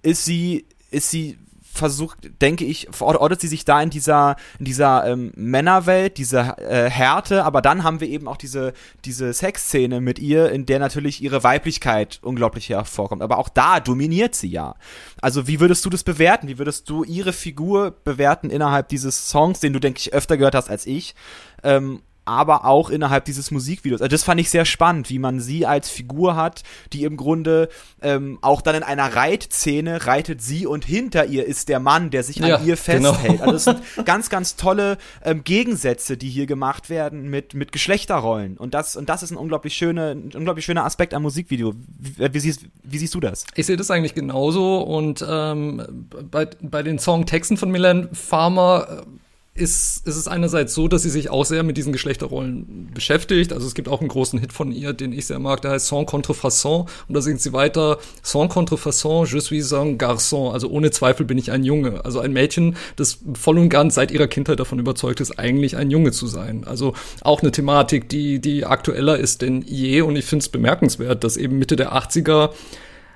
ist sie ist sie versucht, denke ich, verortet sie sich da in dieser, in dieser ähm, Männerwelt, dieser äh, Härte, aber dann haben wir eben auch diese, diese Sexszene mit ihr, in der natürlich ihre Weiblichkeit unglaublich hervorkommt. Aber auch da dominiert sie ja. Also wie würdest du das bewerten? Wie würdest du ihre Figur bewerten innerhalb dieses Songs, den du, denke ich, öfter gehört hast als ich? Ähm, aber auch innerhalb dieses Musikvideos. Also das fand ich sehr spannend, wie man sie als Figur hat, die im Grunde ähm, auch dann in einer Reitszene reitet sie und hinter ihr ist der Mann, der sich ja, an ihr genau. festhält. Genau. Also das sind ganz, ganz tolle ähm, Gegensätze, die hier gemacht werden mit, mit Geschlechterrollen. Und das, und das ist ein unglaublich, schöne, ein unglaublich schöner Aspekt am Musikvideo. Wie, wie, siehst, wie siehst du das? Ich sehe das eigentlich genauso und ähm, bei, bei den Songtexten von Milan Farmer ist, ist es einerseits so, dass sie sich auch sehr mit diesen Geschlechterrollen beschäftigt. Also es gibt auch einen großen Hit von ihr, den ich sehr mag, der heißt Sans Contrefaçon. Und da singt sie weiter, Sans Contrefaçon, je suis un garçon. Also ohne Zweifel bin ich ein Junge. Also ein Mädchen, das voll und ganz seit ihrer Kindheit davon überzeugt ist, eigentlich ein Junge zu sein. Also auch eine Thematik, die, die aktueller ist denn je. Und ich finde es bemerkenswert, dass eben Mitte der 80er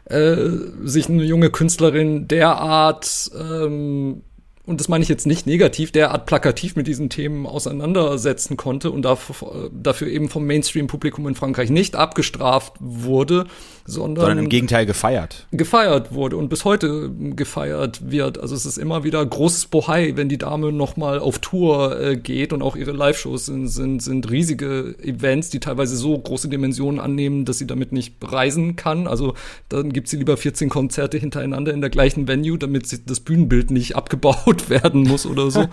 äh, sich eine junge Künstlerin derart ähm, und das meine ich jetzt nicht negativ, derart plakativ mit diesen Themen auseinandersetzen konnte und dafür, dafür eben vom Mainstream-Publikum in Frankreich nicht abgestraft wurde, sondern, sondern im Gegenteil gefeiert. Gefeiert wurde und bis heute gefeiert wird. Also es ist immer wieder großes Bohai, wenn die Dame nochmal auf Tour äh, geht und auch ihre Live-Shows sind, sind, sind riesige Events, die teilweise so große Dimensionen annehmen, dass sie damit nicht reisen kann. Also dann gibt sie lieber 14 Konzerte hintereinander in der gleichen Venue, damit das Bühnenbild nicht abgebaut gebaut werden muss oder so.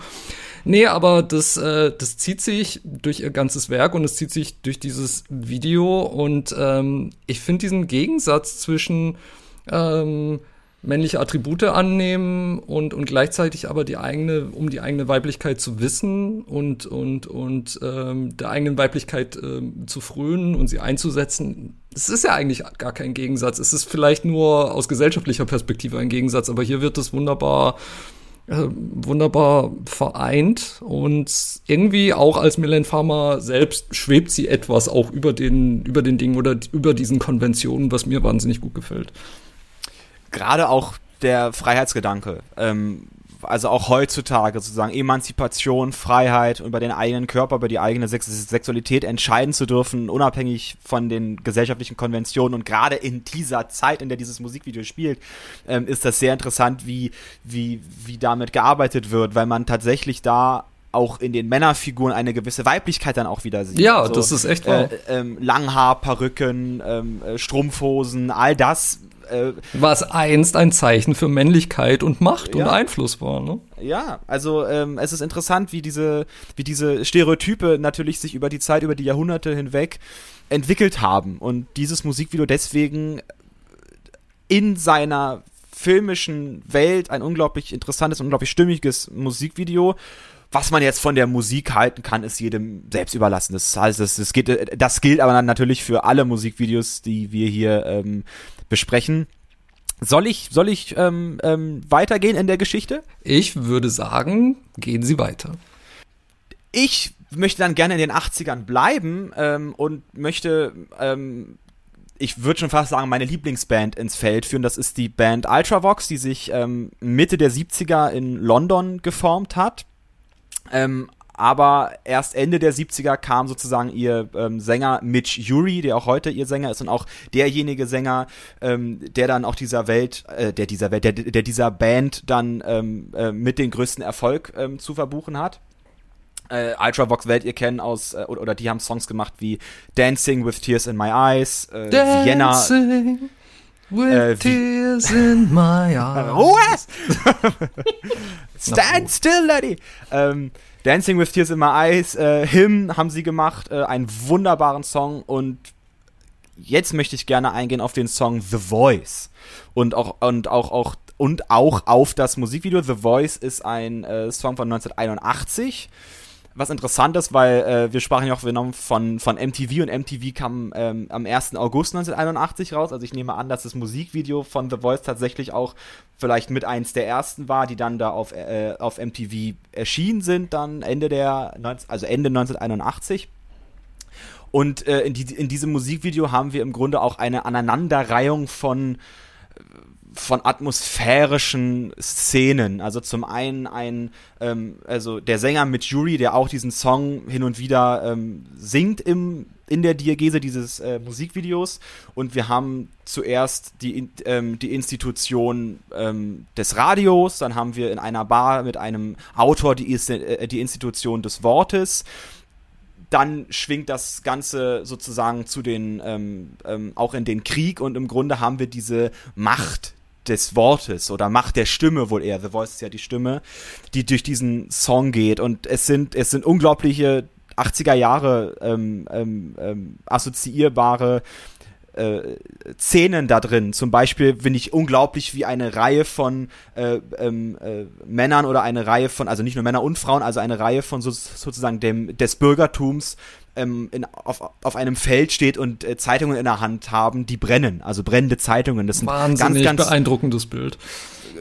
Nee, aber das, äh, das zieht sich durch ihr ganzes Werk und es zieht sich durch dieses Video und ähm, ich finde diesen Gegensatz zwischen ähm, männliche Attribute annehmen und, und gleichzeitig aber die eigene, um die eigene Weiblichkeit zu wissen und, und, und ähm, der eigenen Weiblichkeit ähm, zu frönen und sie einzusetzen. Es ist ja eigentlich gar kein Gegensatz. Es ist vielleicht nur aus gesellschaftlicher Perspektive ein Gegensatz, aber hier wird es wunderbar äh, wunderbar vereint und irgendwie auch als Milan Farmer selbst schwebt sie etwas auch über den, über den Dingen oder über diesen Konventionen, was mir wahnsinnig gut gefällt. Gerade auch der Freiheitsgedanke. Ähm, also auch heutzutage sozusagen Emanzipation, Freiheit, über den eigenen Körper, über die eigene Sex Sexualität entscheiden zu dürfen, unabhängig von den gesellschaftlichen Konventionen. Und gerade in dieser Zeit, in der dieses Musikvideo spielt, ähm, ist das sehr interessant, wie, wie, wie damit gearbeitet wird, weil man tatsächlich da auch in den Männerfiguren eine gewisse Weiblichkeit dann auch wieder sieht. Ja, also, das ist echt wahr. Äh, ähm, Langhaar, Perücken, ähm, äh, Strumpfhosen, all das äh, was einst ein Zeichen für Männlichkeit und Macht ja. und Einfluss war. Ne? Ja, also ähm, es ist interessant, wie diese, wie diese Stereotype natürlich sich über die Zeit, über die Jahrhunderte hinweg entwickelt haben und dieses Musikvideo deswegen in seiner filmischen Welt ein unglaublich interessantes, unglaublich stimmiges Musikvideo was man jetzt von der Musik halten kann, ist jedem selbst überlassen. Das heißt, das, das, geht, das gilt aber dann natürlich für alle Musikvideos, die wir hier ähm, besprechen. Soll ich, soll ich ähm, ähm, weitergehen in der Geschichte? Ich würde sagen, gehen Sie weiter. Ich möchte dann gerne in den 80ern bleiben ähm, und möchte, ähm, ich würde schon fast sagen, meine Lieblingsband ins Feld führen. Das ist die Band Ultravox, die sich ähm, Mitte der 70er in London geformt hat. Aber erst Ende der 70er kam sozusagen ihr ähm, Sänger Mitch Yuri, der auch heute ihr Sänger ist und auch derjenige Sänger, ähm, der dann auch dieser Welt, äh, der dieser Welt, der, der dieser Band dann ähm, äh, mit den größten Erfolg ähm, zu verbuchen hat. Äh, Ultravox werdet ihr kennen aus, äh, oder, oder, die haben Songs gemacht wie Dancing with Tears in My Eyes, äh, Dancing Vienna. With äh, tears in my eyes. Ruhe! Stand still, Lady! Ähm, Dancing with Tears in My Eyes, äh, Him haben sie gemacht, äh, einen wunderbaren Song und jetzt möchte ich gerne eingehen auf den Song The Voice und auch und auch auch und auch auf das Musikvideo. The Voice ist ein äh, Song von 1981 was interessant ist, weil äh, wir sprachen ja auch genommen von, von MTV und MTV kam ähm, am 1. August 1981 raus. Also ich nehme an, dass das Musikvideo von The Voice tatsächlich auch vielleicht mit eins der ersten war, die dann da auf, äh, auf MTV erschienen sind, dann Ende der, 19, also Ende 1981. Und äh, in, die, in diesem Musikvideo haben wir im Grunde auch eine Aneinanderreihung von von atmosphärischen Szenen. Also zum einen ein, ähm, also der Sänger mit Jury, der auch diesen Song hin und wieder ähm, singt im in der Diagese dieses äh, Musikvideos. Und wir haben zuerst die, ähm, die Institution ähm, des Radios, dann haben wir in einer Bar mit einem Autor die, äh, die Institution des Wortes. Dann schwingt das Ganze sozusagen zu den, ähm, ähm, auch in den Krieg. Und im Grunde haben wir diese Macht des Wortes oder Macht der Stimme wohl eher. The Voice ist ja die Stimme, die durch diesen Song geht. Und es sind, es sind unglaubliche 80er Jahre ähm, ähm, ähm, assoziierbare äh, Szenen da drin. Zum Beispiel finde ich unglaublich, wie eine Reihe von äh, ähm, äh, Männern oder eine Reihe von, also nicht nur Männer und Frauen, also eine Reihe von so, sozusagen dem, des Bürgertums ähm, in, auf, auf einem Feld steht und äh, Zeitungen in der Hand haben, die brennen, also brennende Zeitungen. Das ist ein Wahnsinnig ganz, ganz beeindruckendes Bild.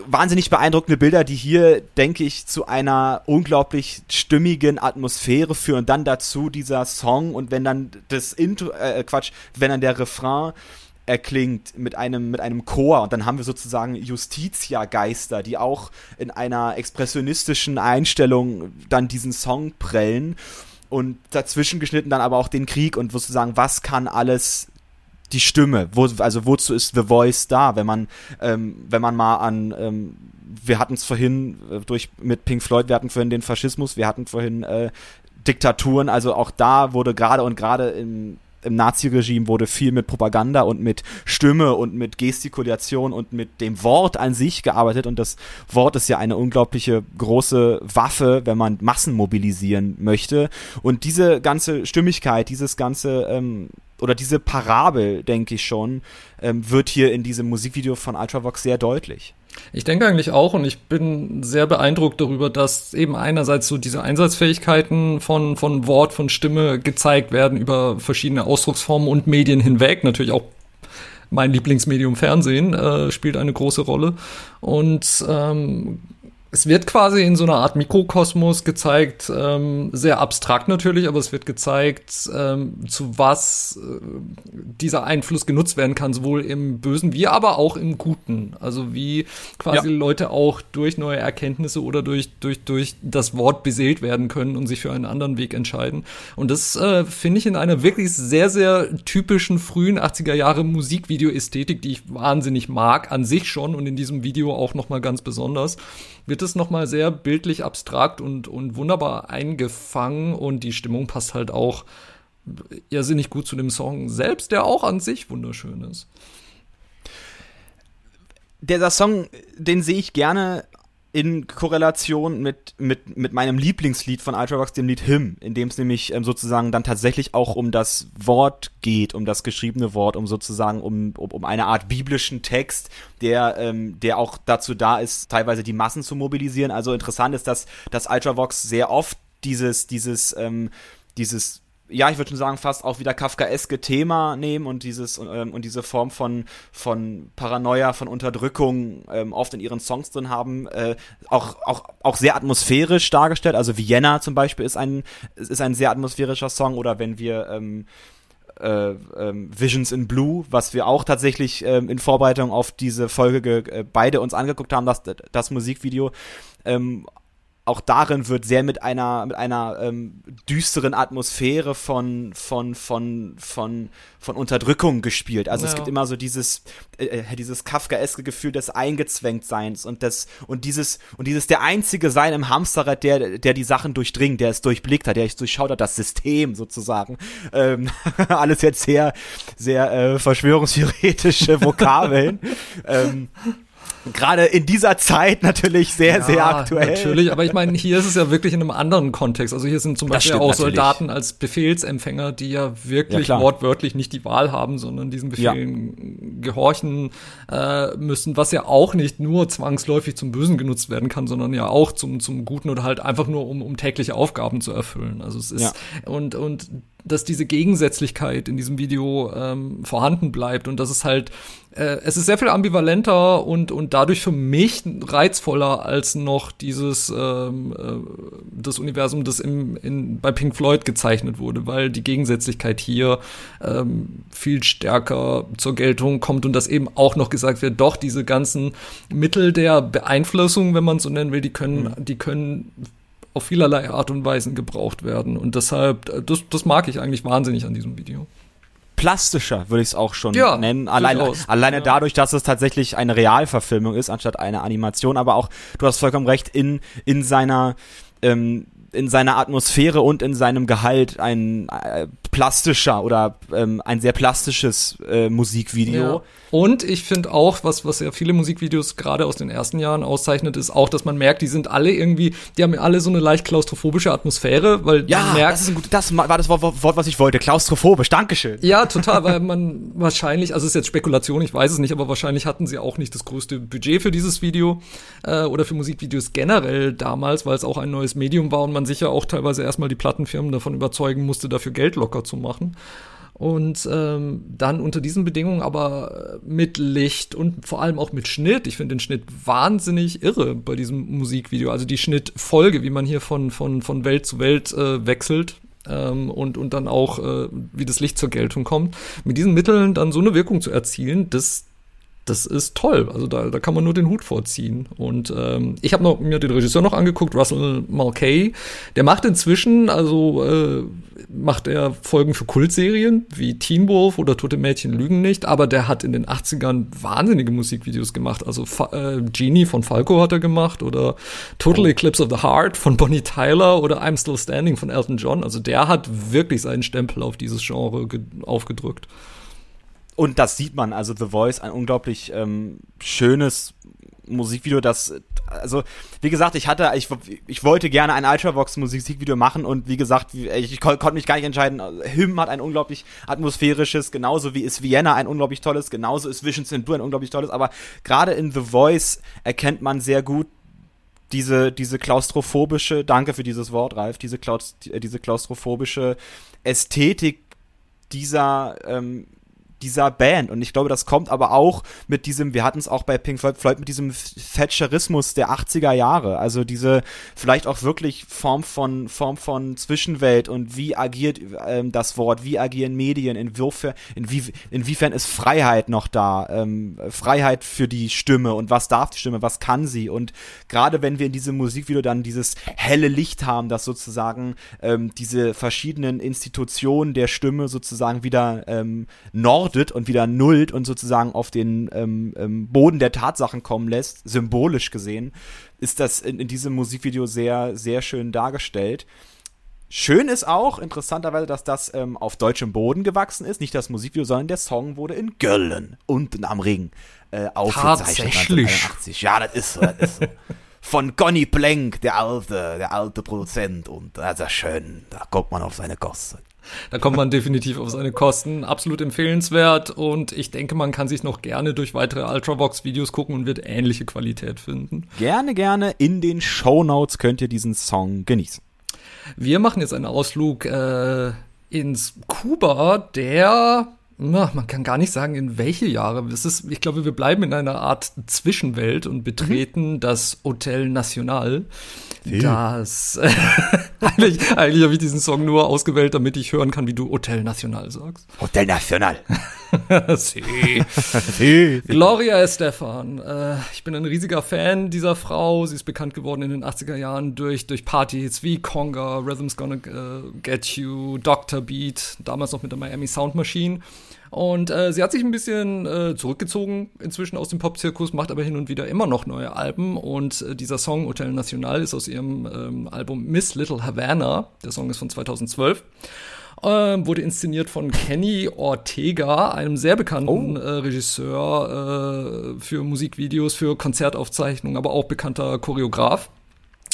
Wahnsinnig beeindruckende Bilder, die hier, denke ich, zu einer unglaublich stimmigen Atmosphäre führen. Dann dazu dieser Song und wenn dann das Intro, äh, Quatsch, wenn dann der Refrain erklingt mit einem, mit einem Chor und dann haben wir sozusagen Justitia-Geister, die auch in einer expressionistischen Einstellung dann diesen Song prellen und dazwischen geschnitten dann aber auch den Krieg und sozusagen, was kann alles die Stimme, wo, also wozu ist The Voice da, wenn man, ähm, wenn man mal an, ähm, wir hatten es vorhin äh, durch mit Pink Floyd, wir hatten vorhin den Faschismus, wir hatten vorhin äh, Diktaturen, also auch da wurde gerade und gerade im im Naziregime wurde viel mit Propaganda und mit Stimme und mit Gestikulation und mit dem Wort an sich gearbeitet und das Wort ist ja eine unglaubliche große Waffe, wenn man Massen mobilisieren möchte und diese ganze Stimmigkeit, dieses ganze ähm, oder diese Parabel, denke ich schon, ähm, wird hier in diesem Musikvideo von Ultravox sehr deutlich. Ich denke eigentlich auch und ich bin sehr beeindruckt darüber, dass eben einerseits so diese Einsatzfähigkeiten von, von Wort, von Stimme gezeigt werden über verschiedene Ausdrucksformen und Medien hinweg. Natürlich auch mein Lieblingsmedium Fernsehen äh, spielt eine große Rolle. Und ähm, es wird quasi in so einer Art Mikrokosmos gezeigt, ähm, sehr abstrakt natürlich, aber es wird gezeigt, ähm, zu was äh, dieser Einfluss genutzt werden kann, sowohl im Bösen wie aber auch im Guten. Also wie quasi ja. Leute auch durch neue Erkenntnisse oder durch, durch, durch das Wort beseelt werden können und sich für einen anderen Weg entscheiden. Und das äh, finde ich in einer wirklich sehr, sehr typischen frühen 80er Jahre Musikvideo-Ästhetik, die ich wahnsinnig mag, an sich schon und in diesem Video auch nochmal ganz besonders wird es nochmal sehr bildlich abstrakt und, und wunderbar eingefangen und die Stimmung passt halt auch irrsinnig gut zu dem Song selbst, der auch an sich wunderschön ist. Der Song, den sehe ich gerne in Korrelation mit, mit, mit meinem Lieblingslied von Ultravox, dem Lied Him, in dem es nämlich ähm, sozusagen dann tatsächlich auch um das Wort geht, um das geschriebene Wort, um sozusagen um, um, um eine Art biblischen Text, der, ähm, der auch dazu da ist, teilweise die Massen zu mobilisieren. Also interessant ist, dass, dass Ultravox sehr oft dieses, dieses, ähm, dieses ja, ich würde schon sagen, fast auch wieder Kafkaeske Thema nehmen und dieses ähm, und diese Form von von Paranoia, von Unterdrückung ähm, oft in ihren Songs drin haben, äh, auch auch auch sehr atmosphärisch dargestellt. Also Vienna zum Beispiel ist ein ist ein sehr atmosphärischer Song oder wenn wir ähm, äh, ähm, Visions in Blue, was wir auch tatsächlich ähm, in Vorbereitung auf diese Folge äh, beide uns angeguckt haben, das, das Musikvideo, ähm, auch darin wird sehr mit einer mit einer ähm, düsteren Atmosphäre von von von von von Unterdrückung gespielt. Also ja. es gibt immer so dieses äh, äh, dieses Kafkaeske Gefühl des Eingezwängtseins und des und dieses und dieses der einzige sein im Hamsterrad, der der die Sachen durchdringt, der es durchblickt hat, der es durchschaut hat, das System sozusagen. Ähm, alles jetzt sehr sehr äh, verschwörungstheoretische Vokabeln. ähm, Gerade in dieser Zeit natürlich sehr, ja, sehr aktuell. Natürlich, aber ich meine, hier ist es ja wirklich in einem anderen Kontext. Also hier sind zum Beispiel auch natürlich. Soldaten als Befehlsempfänger, die ja wirklich ja, wortwörtlich nicht die Wahl haben, sondern diesen Befehlen ja. gehorchen äh, müssen, was ja auch nicht nur zwangsläufig zum Bösen genutzt werden kann, sondern ja auch zum, zum Guten oder halt einfach nur um, um tägliche Aufgaben zu erfüllen. Also es ist, und, und dass diese Gegensätzlichkeit in diesem Video ähm, vorhanden bleibt und dass es halt äh, es ist sehr viel ambivalenter und und dadurch für mich reizvoller als noch dieses ähm, äh, das Universum, das im, in, bei Pink Floyd gezeichnet wurde, weil die Gegensätzlichkeit hier ähm, viel stärker zur Geltung kommt und dass eben auch noch gesagt wird, doch diese ganzen Mittel der Beeinflussung, wenn man so nennen will, die können mhm. die können auf vielerlei Art und Weisen gebraucht werden. Und deshalb, äh, das, das mag ich eigentlich wahnsinnig an diesem Video plastischer, würde ich es auch schon ja, nennen. Alleine, alleine ja. dadurch, dass es tatsächlich eine Realverfilmung ist, anstatt eine Animation. Aber auch, du hast vollkommen recht, in, in seiner ähm, in seiner Atmosphäre und in seinem Gehalt ein äh, plastischer oder ähm, ein sehr plastisches äh, Musikvideo. Ja. Und ich finde auch, was, was ja viele Musikvideos gerade aus den ersten Jahren auszeichnet, ist auch, dass man merkt, die sind alle irgendwie, die haben alle so eine leicht klaustrophobische Atmosphäre, weil ja, man merkt. Das, ist gut, das war das Wort, was ich wollte. Klaustrophobisch, Dankeschön. Ja, total, weil man wahrscheinlich, also ist jetzt Spekulation, ich weiß es nicht, aber wahrscheinlich hatten sie auch nicht das größte Budget für dieses Video äh, oder für Musikvideos generell damals, weil es auch ein neues Medium war und man sicher auch teilweise erstmal die Plattenfirmen davon überzeugen musste, dafür Geld locker zu machen. Und ähm, dann unter diesen Bedingungen aber mit Licht und vor allem auch mit Schnitt. Ich finde den Schnitt wahnsinnig irre bei diesem Musikvideo. Also die Schnittfolge, wie man hier von, von, von Welt zu Welt äh, wechselt. Ähm, und, und dann auch, äh, wie das Licht zur Geltung kommt. Mit diesen Mitteln dann so eine Wirkung zu erzielen, das, das ist toll. Also da, da kann man nur den Hut vorziehen. Und ähm, ich habe mir den Regisseur noch angeguckt, Russell Mulcahy. Der macht inzwischen, also äh, macht er Folgen für Kultserien wie Teen Wolf oder Tote Mädchen lügen nicht, aber der hat in den 80ern wahnsinnige Musikvideos gemacht. Also äh, Genie von Falco hat er gemacht oder Total. Eclipse of the Heart von Bonnie Tyler oder I'm Still Standing von Elton John. Also der hat wirklich seinen Stempel auf dieses Genre aufgedrückt. Und das sieht man, also The Voice, ein unglaublich ähm, schönes Musikvideo, das, also, wie gesagt, ich hatte, ich, ich wollte gerne ein Ultravox Musikvideo machen und wie gesagt, ich, ich konnte mich gar nicht entscheiden. Hymn hat ein unglaublich atmosphärisches, genauso wie ist Vienna ein unglaublich tolles, genauso ist Vision St. ein unglaublich tolles, aber gerade in The Voice erkennt man sehr gut diese, diese klaustrophobische, danke für dieses Wort, Ralf, diese, Klaus, diese klaustrophobische Ästhetik dieser, ähm, dieser Band. Und ich glaube, das kommt aber auch mit diesem, wir hatten es auch bei Pink Floyd, mit diesem Thatcherismus der 80er Jahre. Also diese vielleicht auch wirklich Form von, Form von Zwischenwelt und wie agiert ähm, das Wort, wie agieren Medien, inwiefern, inwie, inwiefern ist Freiheit noch da, ähm, Freiheit für die Stimme und was darf die Stimme, was kann sie und gerade wenn wir in diesem Musikvideo dann dieses helle Licht haben, das sozusagen ähm, diese verschiedenen Institutionen der Stimme sozusagen wieder ähm, Nord verortet und wieder nullt und sozusagen auf den ähm, ähm, Boden der Tatsachen kommen lässt, symbolisch gesehen, ist das in, in diesem Musikvideo sehr, sehr schön dargestellt. Schön ist auch, interessanterweise, dass das ähm, auf deutschem Boden gewachsen ist. Nicht das Musikvideo, sondern der Song wurde in Köln unten am Ring äh, aufgezeichnet. Tatsächlich. Ja, das ist so, das ist so. Von Conny Plank, der alte, der alte Produzent. Und das ist schön. Da kommt man auf seine Kosten. Da kommt man definitiv auf seine Kosten. Absolut empfehlenswert und ich denke, man kann sich noch gerne durch weitere Ultravox-Videos gucken und wird ähnliche Qualität finden. Gerne, gerne. In den Show Notes könnt ihr diesen Song genießen. Wir machen jetzt einen Ausflug äh, ins Kuba, der na, man kann gar nicht sagen, in welche Jahre. Es ist, ich glaube, wir bleiben in einer Art Zwischenwelt und betreten mhm. das Hotel National. Viel. Das eigentlich, eigentlich habe ich diesen Song nur ausgewählt, damit ich hören kann, wie du Hotel National sagst. Hotel National. sí. sí. Gloria Estefan. Äh, ich bin ein riesiger Fan dieser Frau. Sie ist bekannt geworden in den 80er Jahren durch, durch Partys wie Conga, Rhythm's Gonna uh, Get You, Dr. Beat, damals noch mit der Miami Sound Machine. Und äh, sie hat sich ein bisschen äh, zurückgezogen inzwischen aus dem Popzirkus, macht aber hin und wieder immer noch neue Alben. Und äh, dieser Song Hotel National ist aus ihrem ähm, Album Miss Little Havana. Der Song ist von 2012. äh, wurde inszeniert von Kenny Ortega, einem sehr bekannten oh. äh, Regisseur äh, für Musikvideos, für Konzertaufzeichnungen, aber auch bekannter Choreograf.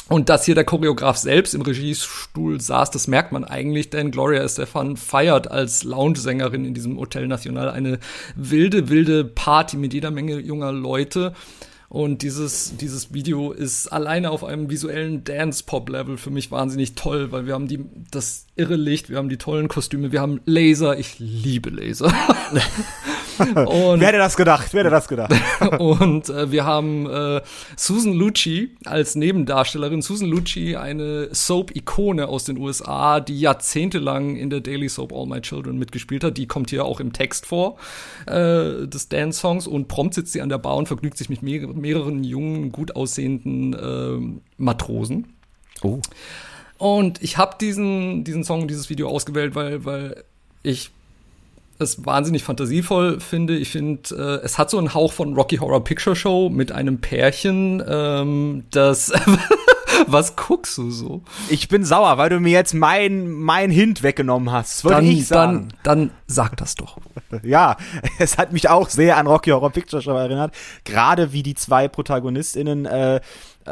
Und dass hier der Choreograf selbst im Regiestuhl saß, das merkt man eigentlich, denn Gloria Estefan feiert als Lounge-Sängerin in diesem Hotel National eine wilde, wilde Party mit jeder Menge junger Leute. Und dieses, dieses Video ist alleine auf einem visuellen Dance-Pop-Level für mich wahnsinnig toll, weil wir haben die, das irre Licht, wir haben die tollen Kostüme, wir haben Laser, ich liebe Laser. und, wer hätte das gedacht? Wer hätte das gedacht? und äh, wir haben äh, Susan Lucci als Nebendarstellerin. Susan Lucci, eine Soap-Ikone aus den USA, die jahrzehntelang in der Daily Soap All My Children mitgespielt hat. Die kommt hier auch im Text vor äh, des Dance-Songs und prompt sitzt sie an der Bar und vergnügt sich mit mehr mehreren jungen, gut aussehenden äh, Matrosen. Oh. Und ich habe diesen, diesen Song, dieses Video ausgewählt, weil, weil ich es wahnsinnig fantasievoll finde. Ich finde, äh, es hat so einen Hauch von Rocky Horror Picture Show mit einem Pärchen, ähm, das Was guckst du so? Ich bin sauer, weil du mir jetzt mein, mein Hint weggenommen hast. Würde dann, ich sagen. Dann, dann sag das doch. ja, es hat mich auch sehr an Rocky Horror Picture Show erinnert. Gerade wie die zwei ProtagonistInnen, äh,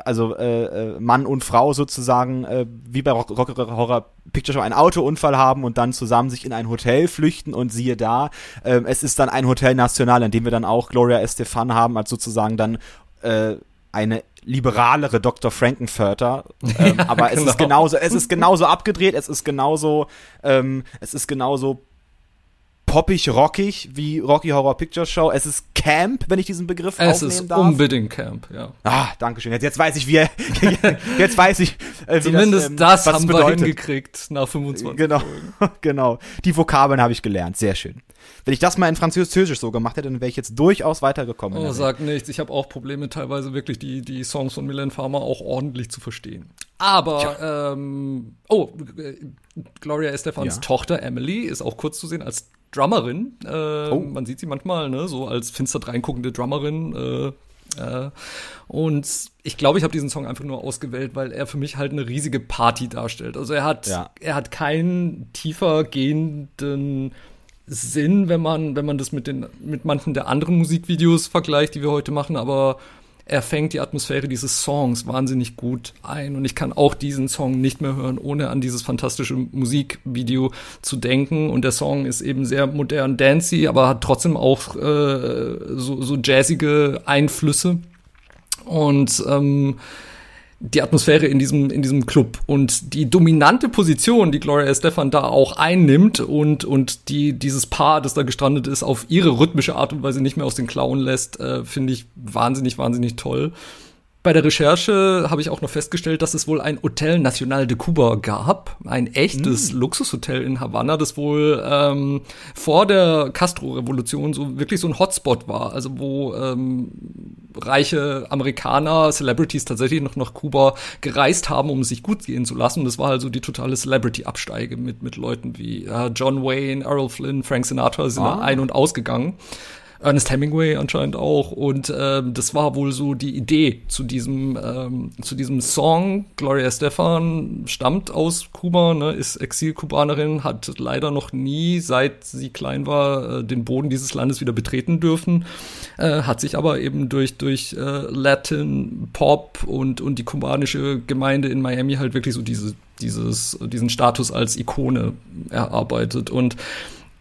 also äh, äh Mann und Frau sozusagen, äh, wie bei Rocky Horror Picture Show einen Autounfall haben und dann zusammen sich in ein Hotel flüchten und siehe da, äh, es ist dann ein Hotel National, in dem wir dann auch Gloria Estefan haben, als sozusagen dann äh, eine liberalere Dr. Frankenfurter. Ähm, ja, aber es genau. ist genauso, es ist genauso abgedreht, es ist genauso, ähm, es ist genauso poppig, rockig wie Rocky Horror Picture Show. Es ist Camp, wenn ich diesen Begriff es aufnehmen ist darf. unbedingt Camp, ja. Ah, danke schön. Jetzt, jetzt weiß ich, wie er, jetzt weiß ich, äh, Zumindest das, ähm, das haben wir hingekriegt nach 25 Genau, genau. Die Vokabeln habe ich gelernt. Sehr schön. Wenn ich das mal in Französisch so gemacht hätte, dann wäre ich jetzt durchaus weitergekommen. Oh, sag nichts. Ich habe auch Probleme, teilweise wirklich die, die Songs von Milan Farmer auch ordentlich zu verstehen. Aber, ähm, oh, äh, Gloria Estefans ja. Tochter Emily ist auch kurz zu sehen als Drummerin. Äh, oh. Man sieht sie manchmal, ne, so als finster dreinguckende Drummerin. Äh, äh, und ich glaube, ich habe diesen Song einfach nur ausgewählt, weil er für mich halt eine riesige Party darstellt. Also er hat, ja. er hat keinen tiefer gehenden Sinn, wenn man, wenn man das mit den, mit manchen der anderen Musikvideos vergleicht, die wir heute machen, aber er fängt die Atmosphäre dieses Songs wahnsinnig gut ein und ich kann auch diesen Song nicht mehr hören, ohne an dieses fantastische Musikvideo zu denken. Und der Song ist eben sehr modern dancy, aber hat trotzdem auch äh, so, so jazzige Einflüsse. Und ähm, die Atmosphäre in diesem, in diesem Club und die dominante Position, die Gloria Estefan da auch einnimmt und, und die, dieses Paar, das da gestrandet ist, auf ihre rhythmische Art und Weise nicht mehr aus den Klauen lässt, äh, finde ich wahnsinnig, wahnsinnig toll. Bei der Recherche habe ich auch noch festgestellt, dass es wohl ein Hotel Nacional de Cuba gab, ein echtes mm. Luxushotel in Havanna, das wohl ähm, vor der Castro-Revolution so wirklich so ein Hotspot war, also wo ähm, reiche Amerikaner, Celebrities tatsächlich noch nach Kuba gereist haben, um sich gut gehen zu lassen. Und das war also die totale Celebrity-Absteige mit mit Leuten wie äh, John Wayne, Errol Flynn, Frank Sinatra sind ah. ein- und ausgegangen. Ernest Hemingway anscheinend auch. Und ähm, das war wohl so die Idee zu diesem, ähm, zu diesem Song. Gloria Stefan stammt aus Kuba, ne, ist Exil-Kubanerin, hat leider noch nie, seit sie klein war, äh, den Boden dieses Landes wieder betreten dürfen. Äh, hat sich aber eben durch, durch äh, Latin, Pop und, und die kubanische Gemeinde in Miami halt wirklich so diese, dieses, diesen Status als Ikone erarbeitet. Und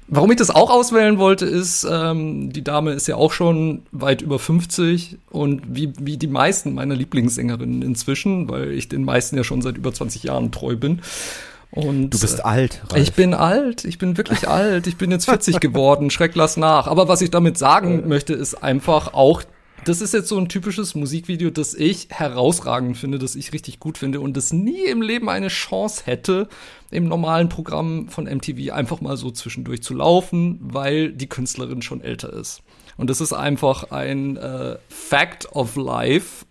Warum ich das auch auswählen wollte, ist, ähm, die Dame ist ja auch schon weit über 50 und wie, wie die meisten meiner Lieblingssängerinnen inzwischen, weil ich den meisten ja schon seit über 20 Jahren treu bin. Und, du bist äh, alt. Ralf. Ich bin alt, ich bin wirklich alt. Ich bin jetzt 40 geworden, schreck lass nach. Aber was ich damit sagen äh. möchte, ist einfach auch das ist jetzt so ein typisches Musikvideo, das ich herausragend finde, das ich richtig gut finde und das nie im Leben eine Chance hätte, im normalen Programm von MTV einfach mal so zwischendurch zu laufen, weil die Künstlerin schon älter ist. Und das ist einfach ein äh, Fact of Life.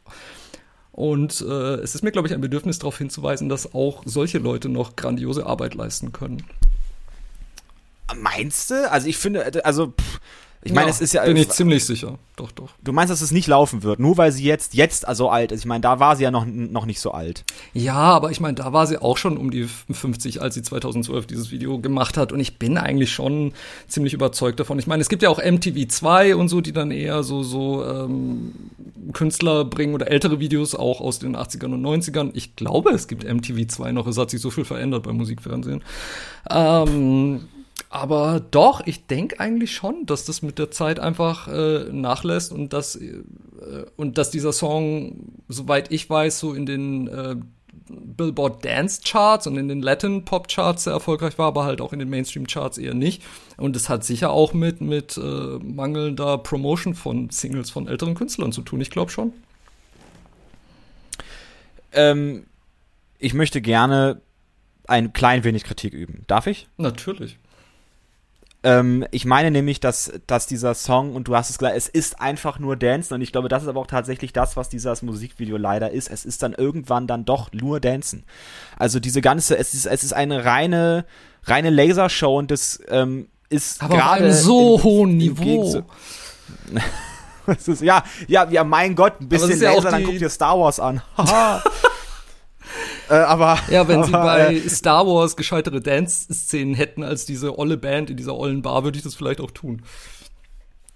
Und äh, es ist mir, glaube ich, ein Bedürfnis darauf hinzuweisen, dass auch solche Leute noch grandiose Arbeit leisten können. Meinst du? Also ich finde, also pff, Ich meine, ja, es ist ja. Bin ich ziemlich sicher. Doch, doch. Du meinst, dass es nicht laufen wird, nur weil sie jetzt, jetzt also alt ist. Ich meine, da war sie ja noch, noch nicht so alt. Ja, aber ich meine, da war sie auch schon um die 50, als sie 2012 dieses Video gemacht hat. Und ich bin eigentlich schon ziemlich überzeugt davon. Ich meine, es gibt ja auch MTV 2 und so, die dann eher so, so ähm, Künstler bringen oder ältere Videos auch aus den 80ern und 90ern. Ich glaube, es gibt MTV 2 noch. Es hat sich so viel verändert beim Musikfernsehen. Ähm, aber doch, ich denke eigentlich schon, dass das mit der Zeit einfach äh, nachlässt und dass, äh, und dass dieser Song, soweit ich weiß, so in den äh, Billboard Dance Charts und in den Latin Pop Charts sehr erfolgreich war, aber halt auch in den Mainstream Charts eher nicht. Und es hat sicher auch mit, mit äh, mangelnder Promotion von Singles von älteren Künstlern zu tun. Ich glaube schon. Ähm, ich möchte gerne ein klein wenig Kritik üben. Darf ich? Natürlich. Ähm, ich meine nämlich, dass, dass dieser Song, und du hast es gesagt, es ist einfach nur Dancen, und ich glaube, das ist aber auch tatsächlich das, was dieses Musikvideo leider ist. Es ist dann irgendwann dann doch nur Dancen. Also diese ganze, es ist, es ist eine reine, reine Lasershow und das ähm, ist aber gerade. Auf einem so hohen Niveau. ist, ja, ja, ja, mein Gott, ein bisschen Laser, ja dann guck dir Star Wars an. Äh, aber ja, wenn sie bei äh, Star Wars gescheitere Dance-Szenen hätten als diese olle Band in dieser ollen Bar, würde ich das vielleicht auch tun.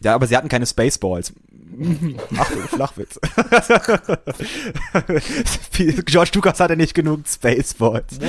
Ja, aber sie hatten keine Spaceballs. Achtung, Flachwitz. George Lucas hatte nicht genug Spaceballs.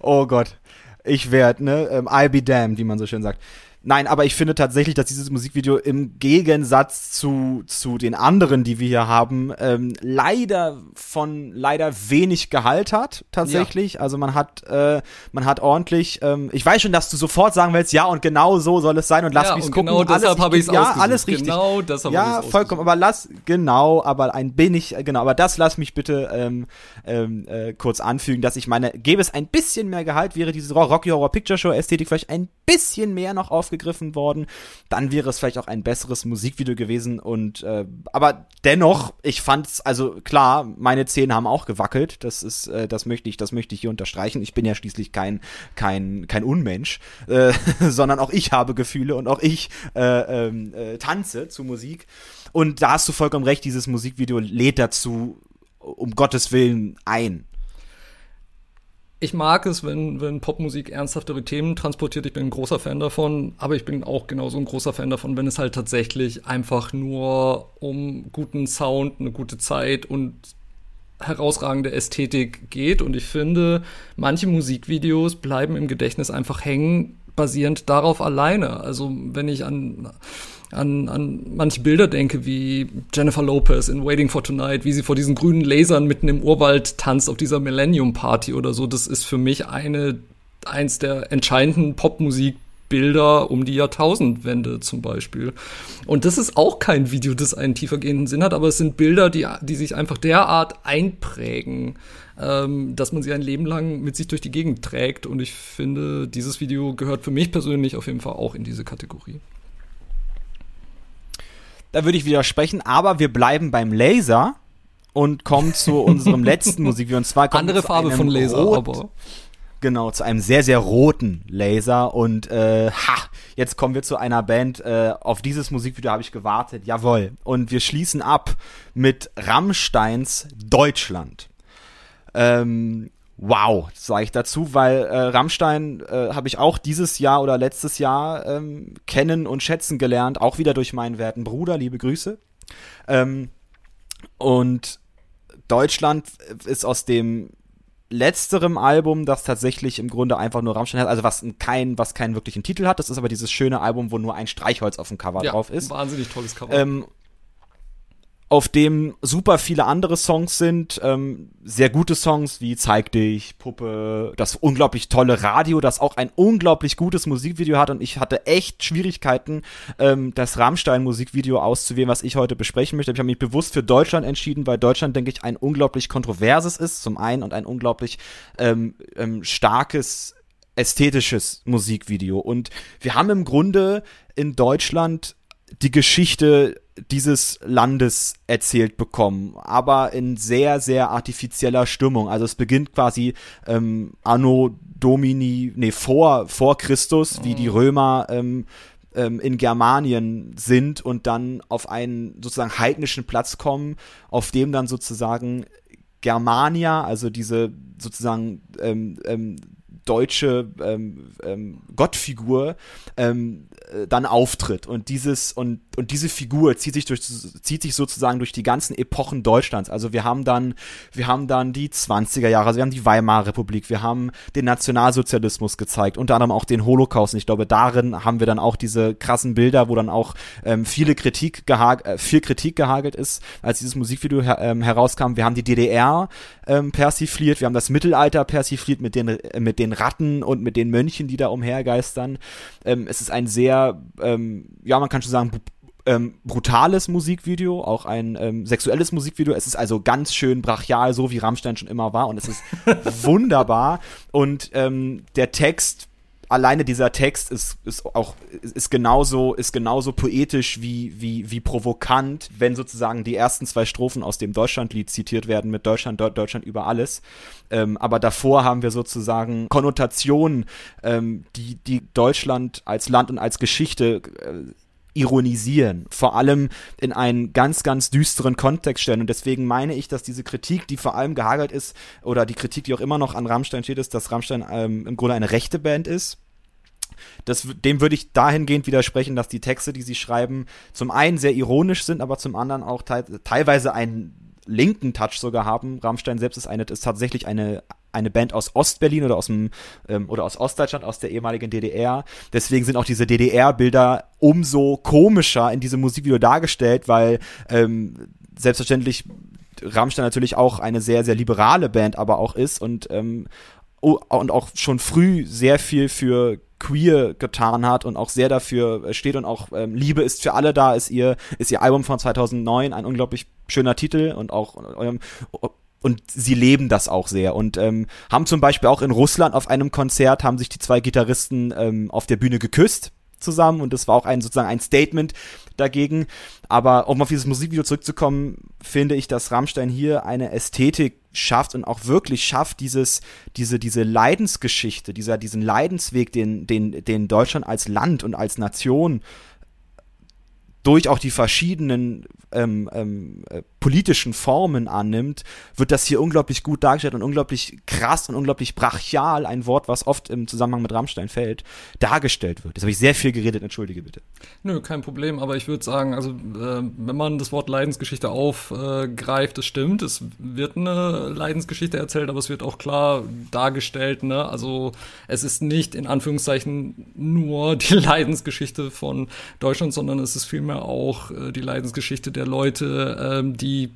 oh Gott. Ich werde, ne? Ähm, I'll be damned, wie man so schön sagt. Nein, aber ich finde tatsächlich, dass dieses Musikvideo im Gegensatz zu, zu den anderen, die wir hier haben, ähm, leider von leider wenig Gehalt hat, tatsächlich. Ja. Also man hat, äh, man hat ordentlich, ähm, ich weiß schon, dass du sofort sagen willst, ja, und genau so soll es sein und lass ja, mich gucken. Genau deshalb habe ich es Ja, alles richtig. Genau deshalb Ja, vollkommen, aber lass, genau, aber ein wenig, genau, aber das lass mich bitte ähm, ähm, äh, kurz anfügen, dass ich meine, gäbe es ein bisschen mehr Gehalt, wäre diese Rocky Horror Picture Show Ästhetik vielleicht ein bisschen mehr noch auf aufgegriffen worden, dann wäre es vielleicht auch ein besseres Musikvideo gewesen. Und äh, aber dennoch, ich fand's, also klar, meine Zähne haben auch gewackelt. Das ist, äh, das möchte ich, das möchte ich hier unterstreichen. Ich bin ja schließlich kein, kein, kein Unmensch, äh, sondern auch ich habe Gefühle und auch ich äh, ähm, äh, tanze zu Musik. Und da hast du vollkommen recht, dieses Musikvideo lädt dazu, um Gottes Willen ein ich mag es, wenn, wenn Popmusik ernsthaftere Themen transportiert. Ich bin ein großer Fan davon, aber ich bin auch genauso ein großer Fan davon, wenn es halt tatsächlich einfach nur um guten Sound, eine gute Zeit und herausragende Ästhetik geht. Und ich finde, manche Musikvideos bleiben im Gedächtnis einfach hängen, basierend darauf alleine. Also wenn ich an an, an manche Bilder denke, wie Jennifer Lopez in Waiting for Tonight, wie sie vor diesen grünen Lasern mitten im Urwald tanzt auf dieser Millennium Party oder so, das ist für mich eine, eins der entscheidenden Popmusikbilder um die Jahrtausendwende zum Beispiel. Und das ist auch kein Video, das einen tiefergehenden Sinn hat, aber es sind Bilder, die, die sich einfach derart einprägen, ähm, dass man sie ein Leben lang mit sich durch die Gegend trägt. Und ich finde, dieses Video gehört für mich persönlich auf jeden Fall auch in diese Kategorie. Da würde ich widersprechen, aber wir bleiben beim Laser und kommen zu unserem letzten Musikvideo. Und zwar kommt andere Farbe von Laser, Rot, aber genau zu einem sehr sehr roten Laser und äh, ha, jetzt kommen wir zu einer Band. Äh, auf dieses Musikvideo habe ich gewartet. Jawohl. Und wir schließen ab mit Rammsteins Deutschland. Ähm, wow, sage ich dazu, weil äh, Rammstein äh, habe ich auch dieses Jahr oder letztes Jahr ähm, kennen und schätzen gelernt, auch wieder durch meinen werten Bruder, liebe Grüße. Ähm, und Deutschland ist aus dem letzterem Album, das tatsächlich im Grunde einfach nur Rammstein hat, also was kein, was keinen wirklichen Titel hat. Das ist aber dieses schöne Album, wo nur ein Streichholz auf dem Cover ja, drauf ist. Wahnsinnig tolles Cover. Ähm, auf dem super viele andere Songs sind, ähm, sehr gute Songs wie Zeig dich, Puppe, das unglaublich tolle Radio, das auch ein unglaublich gutes Musikvideo hat und ich hatte echt Schwierigkeiten, ähm, das Rammstein-Musikvideo auszuwählen, was ich heute besprechen möchte. Ich habe mich bewusst für Deutschland entschieden, weil Deutschland, denke ich, ein unglaublich kontroverses ist, zum einen, und ein unglaublich ähm, ähm, starkes ästhetisches Musikvideo. Und wir haben im Grunde in Deutschland die Geschichte dieses Landes erzählt bekommen, aber in sehr, sehr artifizieller Stimmung. Also es beginnt quasi ähm, Anno Domini, nee, vor, vor Christus, wie die mhm. Römer ähm, ähm, in Germanien sind und dann auf einen sozusagen heidnischen Platz kommen, auf dem dann sozusagen Germania, also diese sozusagen ähm, ähm, deutsche ähm, ähm, Gottfigur ähm, äh, dann auftritt und dieses und und diese Figur zieht sich durch zieht sich sozusagen durch die ganzen Epochen Deutschlands. Also wir haben dann wir haben dann die 20er Jahre, also wir haben die Weimarer Republik, wir haben den Nationalsozialismus gezeigt, unter anderem auch den Holocaust. Und ich glaube, darin haben wir dann auch diese krassen Bilder, wo dann auch ähm, viele Kritik gehagelt, äh, viel Kritik gehagelt ist, als dieses Musikvideo her ähm, herauskam. Wir haben die DDR ähm, persifliert, wir haben das Mittelalter persifliert mit den äh, mit den Ratten und mit den Mönchen, die da umhergeistern. Ähm, es ist ein sehr, ähm, ja, man kann schon sagen, ähm, brutales Musikvideo, auch ein ähm, sexuelles Musikvideo. Es ist also ganz schön brachial, so wie Rammstein schon immer war und es ist wunderbar. Und ähm, der Text alleine dieser Text ist, ist auch ist genauso ist genauso poetisch wie wie wie provokant, wenn sozusagen die ersten zwei Strophen aus dem Deutschlandlied zitiert werden mit Deutschland Deutschland über alles. Ähm, aber davor haben wir sozusagen Konnotationen, ähm, die die Deutschland als Land und als Geschichte äh, ironisieren, vor allem in einen ganz, ganz düsteren Kontext stellen. Und deswegen meine ich, dass diese Kritik, die vor allem gehagelt ist, oder die Kritik, die auch immer noch an Rammstein steht, ist, dass Rammstein ähm, im Grunde eine rechte Band ist. Das, dem würde ich dahingehend widersprechen, dass die Texte, die sie schreiben, zum einen sehr ironisch sind, aber zum anderen auch te teilweise einen linken Touch sogar haben. Rammstein selbst ist eine, ist tatsächlich eine eine Band aus Ostberlin oder aus dem ähm, oder aus Ostdeutschland, aus der ehemaligen DDR. Deswegen sind auch diese DDR-Bilder umso komischer in diesem Musikvideo dargestellt, weil ähm, selbstverständlich Rammstein natürlich auch eine sehr, sehr liberale Band aber auch ist und, ähm, und auch schon früh sehr viel für queer getan hat und auch sehr dafür steht und auch ähm, Liebe ist für alle da ist ihr ist ihr Album von 2009 ein unglaublich schöner Titel und auch ähm, und sie leben das auch sehr und ähm, haben zum Beispiel auch in Russland auf einem Konzert haben sich die zwei Gitarristen ähm, auf der Bühne geküsst zusammen und das war auch ein sozusagen ein Statement dagegen. Aber um auf dieses Musikvideo zurückzukommen, finde ich, dass Rammstein hier eine Ästhetik schafft und auch wirklich schafft, dieses, diese, diese Leidensgeschichte, dieser, diesen Leidensweg, den, den, den Deutschland als Land und als Nation durch auch die verschiedenen ähm, ähm, äh, politischen Formen annimmt, wird das hier unglaublich gut dargestellt und unglaublich krass und unglaublich brachial, ein Wort, was oft im Zusammenhang mit Rammstein fällt, dargestellt wird. Jetzt habe ich sehr viel geredet, entschuldige bitte. Nö, kein Problem, aber ich würde sagen, also äh, wenn man das Wort Leidensgeschichte aufgreift, äh, es stimmt, es wird eine Leidensgeschichte erzählt, aber es wird auch klar dargestellt, ne? Also es ist nicht in Anführungszeichen nur die Leidensgeschichte von Deutschland, sondern es ist vielmehr auch äh, die Leidensgeschichte der Leute, ähm, die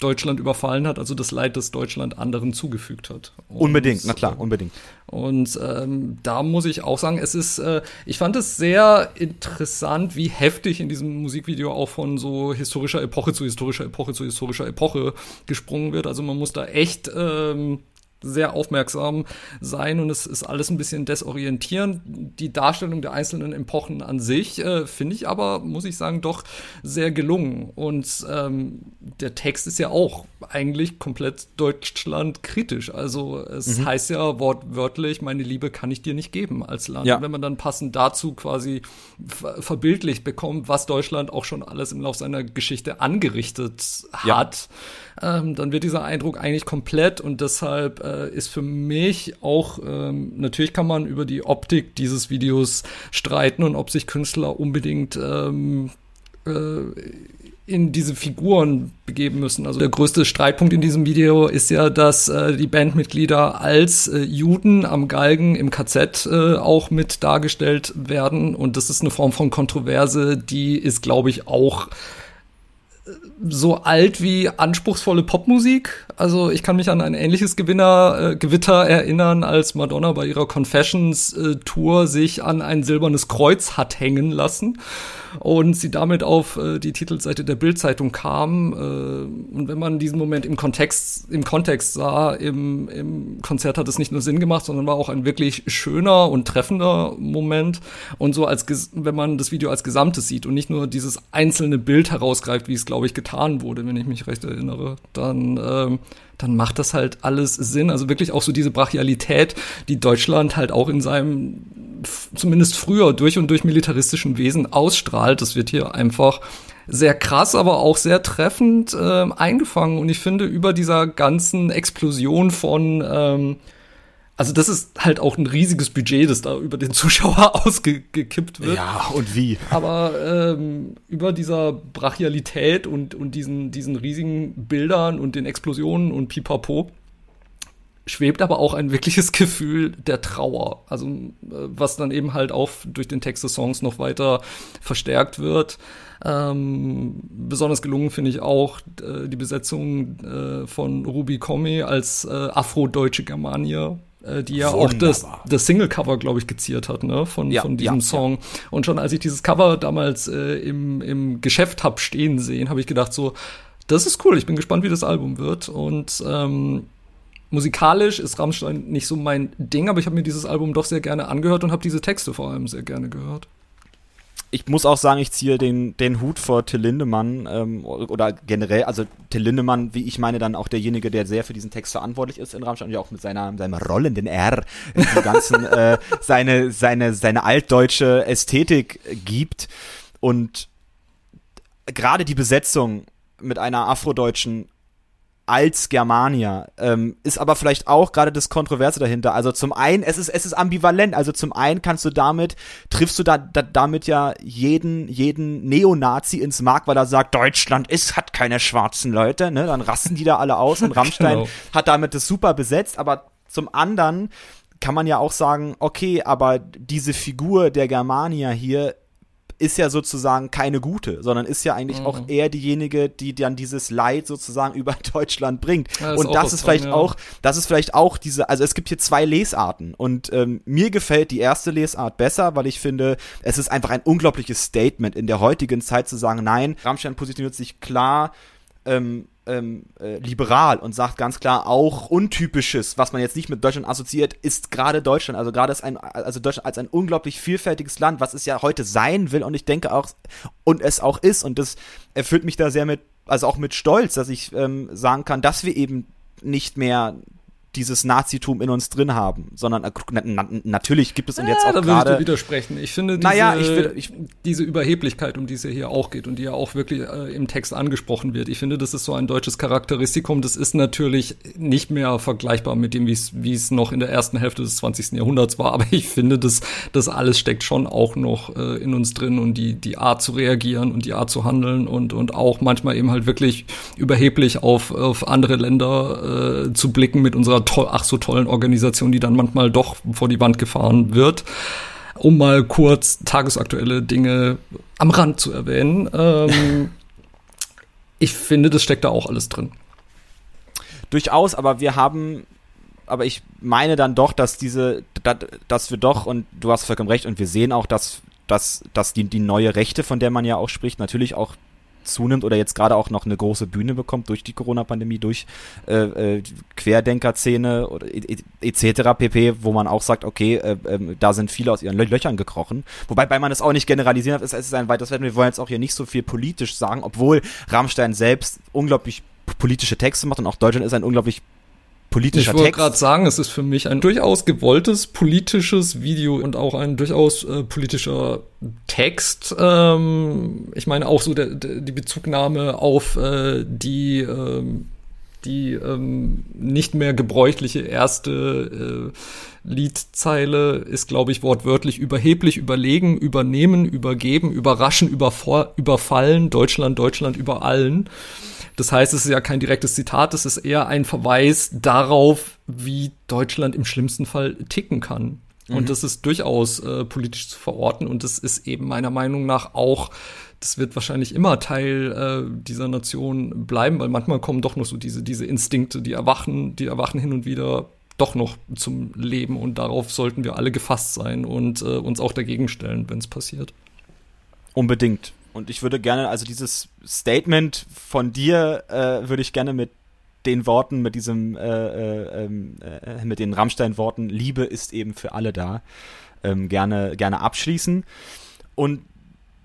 Deutschland überfallen hat, also das Leid, das Deutschland anderen zugefügt hat. Und, unbedingt, na klar, unbedingt. Und ähm, da muss ich auch sagen, es ist, äh, ich fand es sehr interessant, wie heftig in diesem Musikvideo auch von so historischer Epoche zu historischer Epoche zu historischer Epoche gesprungen wird. Also man muss da echt ähm, sehr aufmerksam sein und es ist alles ein bisschen desorientierend. Die Darstellung der einzelnen Epochen an sich äh, finde ich aber, muss ich sagen, doch sehr gelungen. Und ähm, der Text ist ja auch eigentlich komplett Deutschland kritisch. Also es mhm. heißt ja wortwörtlich, meine Liebe kann ich dir nicht geben als Land. Ja. Wenn man dann passend dazu quasi verbildlicht bekommt, was Deutschland auch schon alles im Laufe seiner Geschichte angerichtet hat, ja. Ähm, dann wird dieser Eindruck eigentlich komplett und deshalb äh, ist für mich auch, ähm, natürlich kann man über die Optik dieses Videos streiten und ob sich Künstler unbedingt ähm, äh, in diese Figuren begeben müssen. Also der größte Streitpunkt in diesem Video ist ja, dass äh, die Bandmitglieder als äh, Juden am Galgen im KZ äh, auch mit dargestellt werden. Und das ist eine Form von Kontroverse, die ist, glaube ich, auch so alt wie anspruchsvolle Popmusik. Also ich kann mich an ein ähnliches Gewinner, äh, Gewitter erinnern, als Madonna bei ihrer Confessions-Tour äh, sich an ein silbernes Kreuz hat hängen lassen und sie damit auf äh, die Titelseite der Bildzeitung kam. Äh, und wenn man diesen Moment im Kontext, im Kontext sah, im, im Konzert hat es nicht nur Sinn gemacht, sondern war auch ein wirklich schöner und treffender Moment. Und so als wenn man das Video als Gesamtes sieht und nicht nur dieses einzelne Bild herausgreift, wie es glaube ich getan wurde, wenn ich mich recht erinnere, dann ähm, dann macht das halt alles Sinn. Also wirklich auch so diese Brachialität, die Deutschland halt auch in seinem zumindest früher durch und durch militaristischen Wesen ausstrahlt. Das wird hier einfach sehr krass, aber auch sehr treffend äh, eingefangen. Und ich finde, über dieser ganzen Explosion von ähm, also das ist halt auch ein riesiges Budget, das da über den Zuschauer ausgekippt wird. Ja, und wie? Aber ähm, über dieser Brachialität und, und diesen, diesen riesigen Bildern und den Explosionen und Pipapo schwebt aber auch ein wirkliches Gefühl der Trauer. Also äh, was dann eben halt auch durch den Text des Songs noch weiter verstärkt wird. Ähm, besonders gelungen finde ich auch äh, die Besetzung äh, von Ruby Comey als äh, afrodeutsche Germanier die ja Wunderbar. auch das, das Single-Cover, glaube ich, geziert hat, ne, von, ja, von diesem ja, Song. Ja. Und schon als ich dieses Cover damals äh, im, im Geschäft hab stehen sehen, habe ich gedacht so, das ist cool, ich bin gespannt, wie das Album wird. Und ähm, musikalisch ist Rammstein nicht so mein Ding, aber ich habe mir dieses Album doch sehr gerne angehört und habe diese Texte vor allem sehr gerne gehört ich muss auch sagen, ich ziehe den, den Hut vor Till Lindemann ähm, oder generell, also Till Lindemann, wie ich meine, dann auch derjenige, der sehr für diesen Text verantwortlich ist in Rammstein und ja auch mit seiner, seinem rollenden R die ganzen, äh, seine, seine, seine altdeutsche Ästhetik gibt. Und gerade die Besetzung mit einer afrodeutschen als Germania. Ähm, ist aber vielleicht auch gerade das Kontroverse dahinter. Also zum einen, es ist, es ist ambivalent. Also zum einen kannst du damit, triffst du da, da damit ja jeden, jeden Neonazi ins Mark, weil er sagt, Deutschland ist, hat keine schwarzen Leute, ne? Dann rasten die da alle aus und Rammstein genau. hat damit das super besetzt, aber zum anderen kann man ja auch sagen, okay, aber diese Figur der Germania hier ist ja sozusagen keine gute, sondern ist ja eigentlich mhm. auch eher diejenige, die dann dieses Leid sozusagen über Deutschland bringt. Ja, und das ist vielleicht dran, ja. auch, das ist vielleicht auch diese, also es gibt hier zwei Lesarten und ähm, mir gefällt die erste Lesart besser, weil ich finde, es ist einfach ein unglaubliches Statement in der heutigen Zeit zu sagen, nein, Rammstein positioniert sich klar ähm, ähm, äh, liberal und sagt ganz klar auch untypisches, was man jetzt nicht mit Deutschland assoziiert, ist gerade Deutschland. Also gerade ist ein, also Deutschland als ein unglaublich vielfältiges Land, was es ja heute sein will und ich denke auch und es auch ist und das erfüllt mich da sehr mit, also auch mit Stolz, dass ich ähm, sagen kann, dass wir eben nicht mehr dieses Nazitum in uns drin haben, sondern äh, na, na, natürlich gibt es und jetzt auch da gerade. Ich widersprechen. Ich finde diese, naja, ich will, ich, diese Überheblichkeit, um die es hier auch geht und die ja auch wirklich äh, im Text angesprochen wird. Ich finde, das ist so ein deutsches Charakteristikum. Das ist natürlich nicht mehr vergleichbar mit dem, wie es noch in der ersten Hälfte des 20. Jahrhunderts war. Aber ich finde, das, das alles steckt schon auch noch äh, in uns drin und die, die Art zu reagieren und die Art zu handeln und, und auch manchmal eben halt wirklich überheblich auf, auf andere Länder äh, zu blicken mit unserer toll, ach so tollen Organisation, die dann manchmal doch vor die Wand gefahren wird. Um mal kurz tagesaktuelle Dinge am Rand zu erwähnen. Ähm, ich finde, das steckt da auch alles drin. Durchaus, aber wir haben aber ich meine dann doch, dass diese, dass wir doch, und du hast vollkommen recht, und wir sehen auch, dass, dass, dass die, die neue Rechte, von der man ja auch spricht, natürlich auch zunimmt oder jetzt gerade auch noch eine große Bühne bekommt durch die Corona-Pandemie, durch äh, äh, Querdenker-Szene etc. Et pp, wo man auch sagt, okay, äh, äh, da sind viele aus ihren Löchern gekrochen. Wobei bei man es auch nicht generalisieren darf, es ist ein weites Feld. Wir wollen jetzt auch hier nicht so viel politisch sagen, obwohl Rammstein selbst unglaublich politische Texte macht und auch Deutschland ist ein unglaublich politischer ich Text. Ich wollte gerade sagen, es ist für mich ein durchaus gewolltes politisches Video und auch ein durchaus äh, politischer Text. Ähm, ich meine auch so der, der, die Bezugnahme auf äh, die ähm, die ähm, nicht mehr gebräuchliche erste äh, Liedzeile ist, glaube ich, wortwörtlich überheblich, überlegen, übernehmen, übergeben, überraschen, überfor überfallen, Deutschland, Deutschland über allen. Das heißt, es ist ja kein direktes Zitat, es ist eher ein Verweis darauf, wie Deutschland im schlimmsten Fall ticken kann. Mhm. Und das ist durchaus äh, politisch zu verorten und das ist eben meiner Meinung nach auch das wird wahrscheinlich immer Teil äh, dieser Nation bleiben, weil manchmal kommen doch noch so diese, diese Instinkte, die erwachen, die erwachen hin und wieder doch noch zum Leben und darauf sollten wir alle gefasst sein und äh, uns auch dagegen stellen, wenn es passiert. Unbedingt. Und ich würde gerne, also dieses Statement von dir äh, würde ich gerne mit den Worten, mit diesem, äh, äh, ähm, äh, mit den Rammstein-Worten, Liebe ist eben für alle da, ähm, gerne, gerne abschließen. Und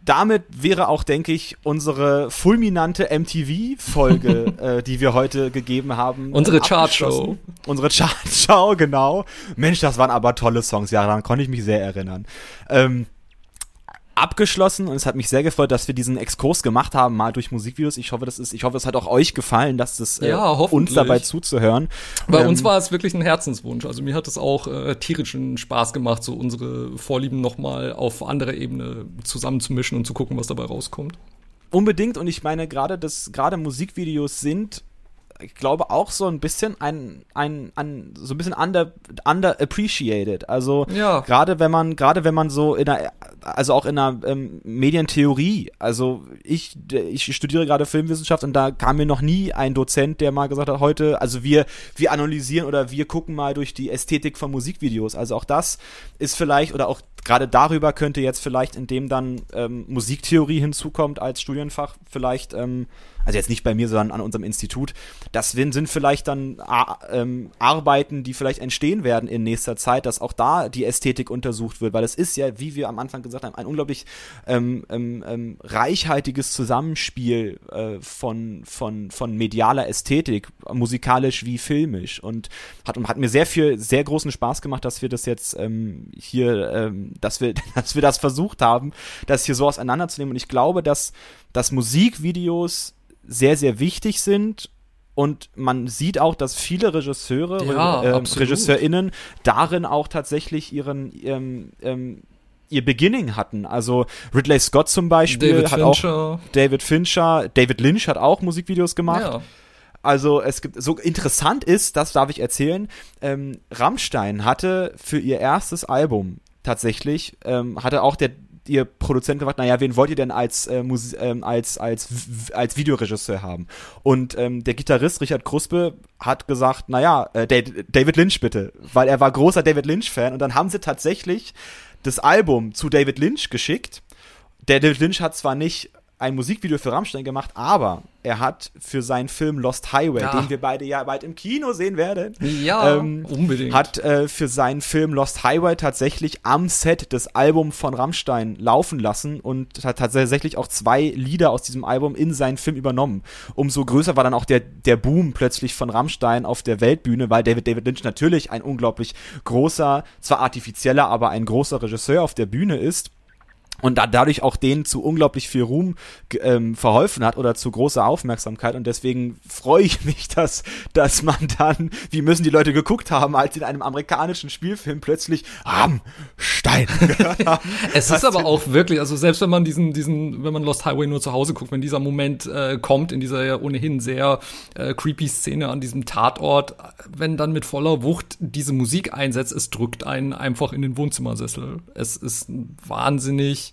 damit wäre auch, denke ich, unsere fulminante MTV-Folge, äh, die wir heute gegeben haben. Unsere Chartshow. Unsere Chartshow, genau. Mensch, das waren aber tolle Songs. Ja, daran konnte ich mich sehr erinnern. Ähm, abgeschlossen und es hat mich sehr gefreut, dass wir diesen Exkurs gemacht haben, mal durch Musikvideos. Ich hoffe, das ist, ich hoffe, es hat auch euch gefallen, dass es äh, ja, uns dabei zuzuhören. Bei ähm, uns war es wirklich ein Herzenswunsch. Also mir hat es auch äh, tierischen Spaß gemacht, so unsere Vorlieben nochmal auf anderer Ebene zusammenzumischen und zu gucken, was dabei rauskommt. Unbedingt und ich meine gerade, dass gerade Musikvideos sind ich glaube auch so ein bisschen ein, ein, ein so ein bisschen under, underappreciated. Also ja. gerade wenn man, gerade wenn man so in der, also auch in der ähm, Medientheorie, also ich, ich studiere gerade Filmwissenschaft und da kam mir noch nie ein Dozent, der mal gesagt hat, heute, also wir, wir analysieren oder wir gucken mal durch die Ästhetik von Musikvideos. Also auch das ist vielleicht, oder auch gerade darüber könnte jetzt vielleicht, indem dann ähm, Musiktheorie hinzukommt als Studienfach, vielleicht ähm, also jetzt nicht bei mir, sondern an unserem Institut, das sind vielleicht dann ähm, Arbeiten, die vielleicht entstehen werden in nächster Zeit, dass auch da die Ästhetik untersucht wird, weil es ist ja, wie wir am Anfang gesagt haben, ein unglaublich ähm, ähm, ähm reichhaltiges Zusammenspiel äh, von, von, von medialer Ästhetik, musikalisch wie filmisch. Und hat, hat mir sehr viel, sehr großen Spaß gemacht, dass wir das jetzt ähm, hier, ähm, dass wir, dass wir das versucht haben, das hier so auseinanderzunehmen. Und ich glaube, dass, dass Musikvideos sehr, sehr wichtig sind und man sieht auch, dass viele Regisseure, ja, äh, RegisseurInnen darin auch tatsächlich ihren, ähm, ähm, ihr Beginning hatten. Also Ridley Scott zum Beispiel David hat Fincher. auch David Fincher, David Lynch hat auch Musikvideos gemacht. Ja. Also es gibt so interessant ist, das darf ich erzählen. Ähm, Rammstein hatte für ihr erstes Album tatsächlich ähm, hatte auch der ihr Produzent gefragt, naja, wen wollt ihr denn als, äh, ähm, als, als, als Videoregisseur haben? Und ähm, der Gitarrist Richard Kruspe hat gesagt, naja, äh, David Lynch bitte, weil er war großer David Lynch-Fan und dann haben sie tatsächlich das Album zu David Lynch geschickt. Der David Lynch hat zwar nicht ein Musikvideo für Rammstein gemacht, aber er hat für seinen Film Lost Highway, ja. den wir beide ja bald im Kino sehen werden, ja, ähm, unbedingt, hat äh, für seinen Film Lost Highway tatsächlich am Set das Album von Rammstein laufen lassen und hat tatsächlich auch zwei Lieder aus diesem Album in seinen Film übernommen. Umso größer war dann auch der, der Boom plötzlich von Rammstein auf der Weltbühne, weil David David Lynch natürlich ein unglaublich großer, zwar artifizieller, aber ein großer Regisseur auf der Bühne ist und da dadurch auch denen zu unglaublich viel Ruhm ähm, verholfen hat oder zu großer Aufmerksamkeit und deswegen freue ich mich, dass dass man dann, wie müssen die Leute geguckt haben, als in einem amerikanischen Spielfilm plötzlich gehört haben. es ist aber auch wirklich, also selbst wenn man diesen diesen, wenn man Lost Highway nur zu Hause guckt, wenn dieser Moment äh, kommt in dieser ja ohnehin sehr äh, creepy Szene an diesem Tatort, wenn dann mit voller Wucht diese Musik einsetzt, es drückt einen einfach in den Wohnzimmersessel. Es ist wahnsinnig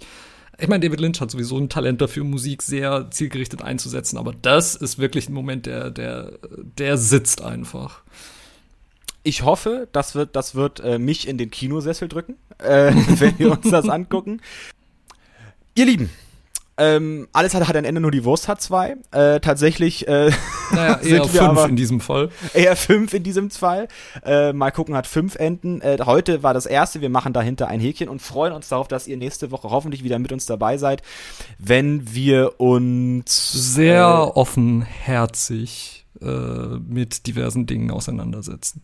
ich meine, David Lynch hat sowieso ein Talent dafür, Musik sehr zielgerichtet einzusetzen, aber das ist wirklich ein Moment, der, der, der sitzt einfach. Ich hoffe, das wird, das wird äh, mich in den Kinosessel drücken, äh, wenn wir uns das angucken. Ihr Lieben, ähm, alles hat, hat ein Ende, nur die Wurst hat zwei. Äh, tatsächlich äh, naja, eher fünf aber, in diesem Fall. Eher fünf in diesem Fall. Äh, mal gucken, hat fünf Enden. Äh, heute war das erste. Wir machen dahinter ein Häkchen und freuen uns darauf, dass ihr nächste Woche hoffentlich wieder mit uns dabei seid, wenn wir uns sehr äh, offenherzig äh, mit diversen Dingen auseinandersetzen.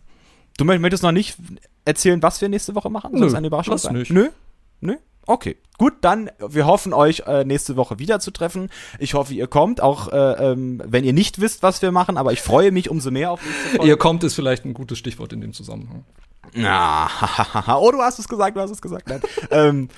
Du möchtest noch nicht erzählen, was wir nächste Woche machen? Soll das eine Überraschung sein? Nicht. Nö? Nö? Okay, gut, dann wir hoffen euch äh, nächste Woche wieder zu treffen. Ich hoffe, ihr kommt, auch äh, ähm, wenn ihr nicht wisst, was wir machen, aber ich freue mich umso mehr auf nächste Folge. Ihr kommt ist vielleicht ein gutes Stichwort in dem Zusammenhang. Na, oh, du hast es gesagt, du hast es gesagt. Nein. ähm,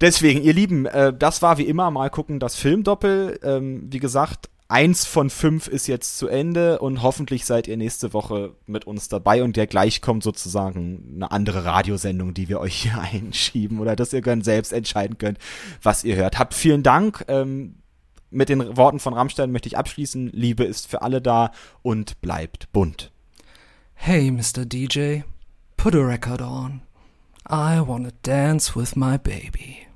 deswegen, ihr Lieben, äh, das war wie immer mal gucken das Filmdoppel. Ähm, wie gesagt, eins von fünf ist jetzt zu Ende und hoffentlich seid ihr nächste Woche mit uns dabei und ja gleich kommt sozusagen eine andere Radiosendung, die wir euch hier einschieben oder dass ihr dann selbst entscheiden könnt, was ihr hört. Habt vielen Dank. Ähm, mit den Worten von Rammstein möchte ich abschließen. Liebe ist für alle da und bleibt bunt. Hey, Mr. DJ, put a record on. I wanna dance with my baby.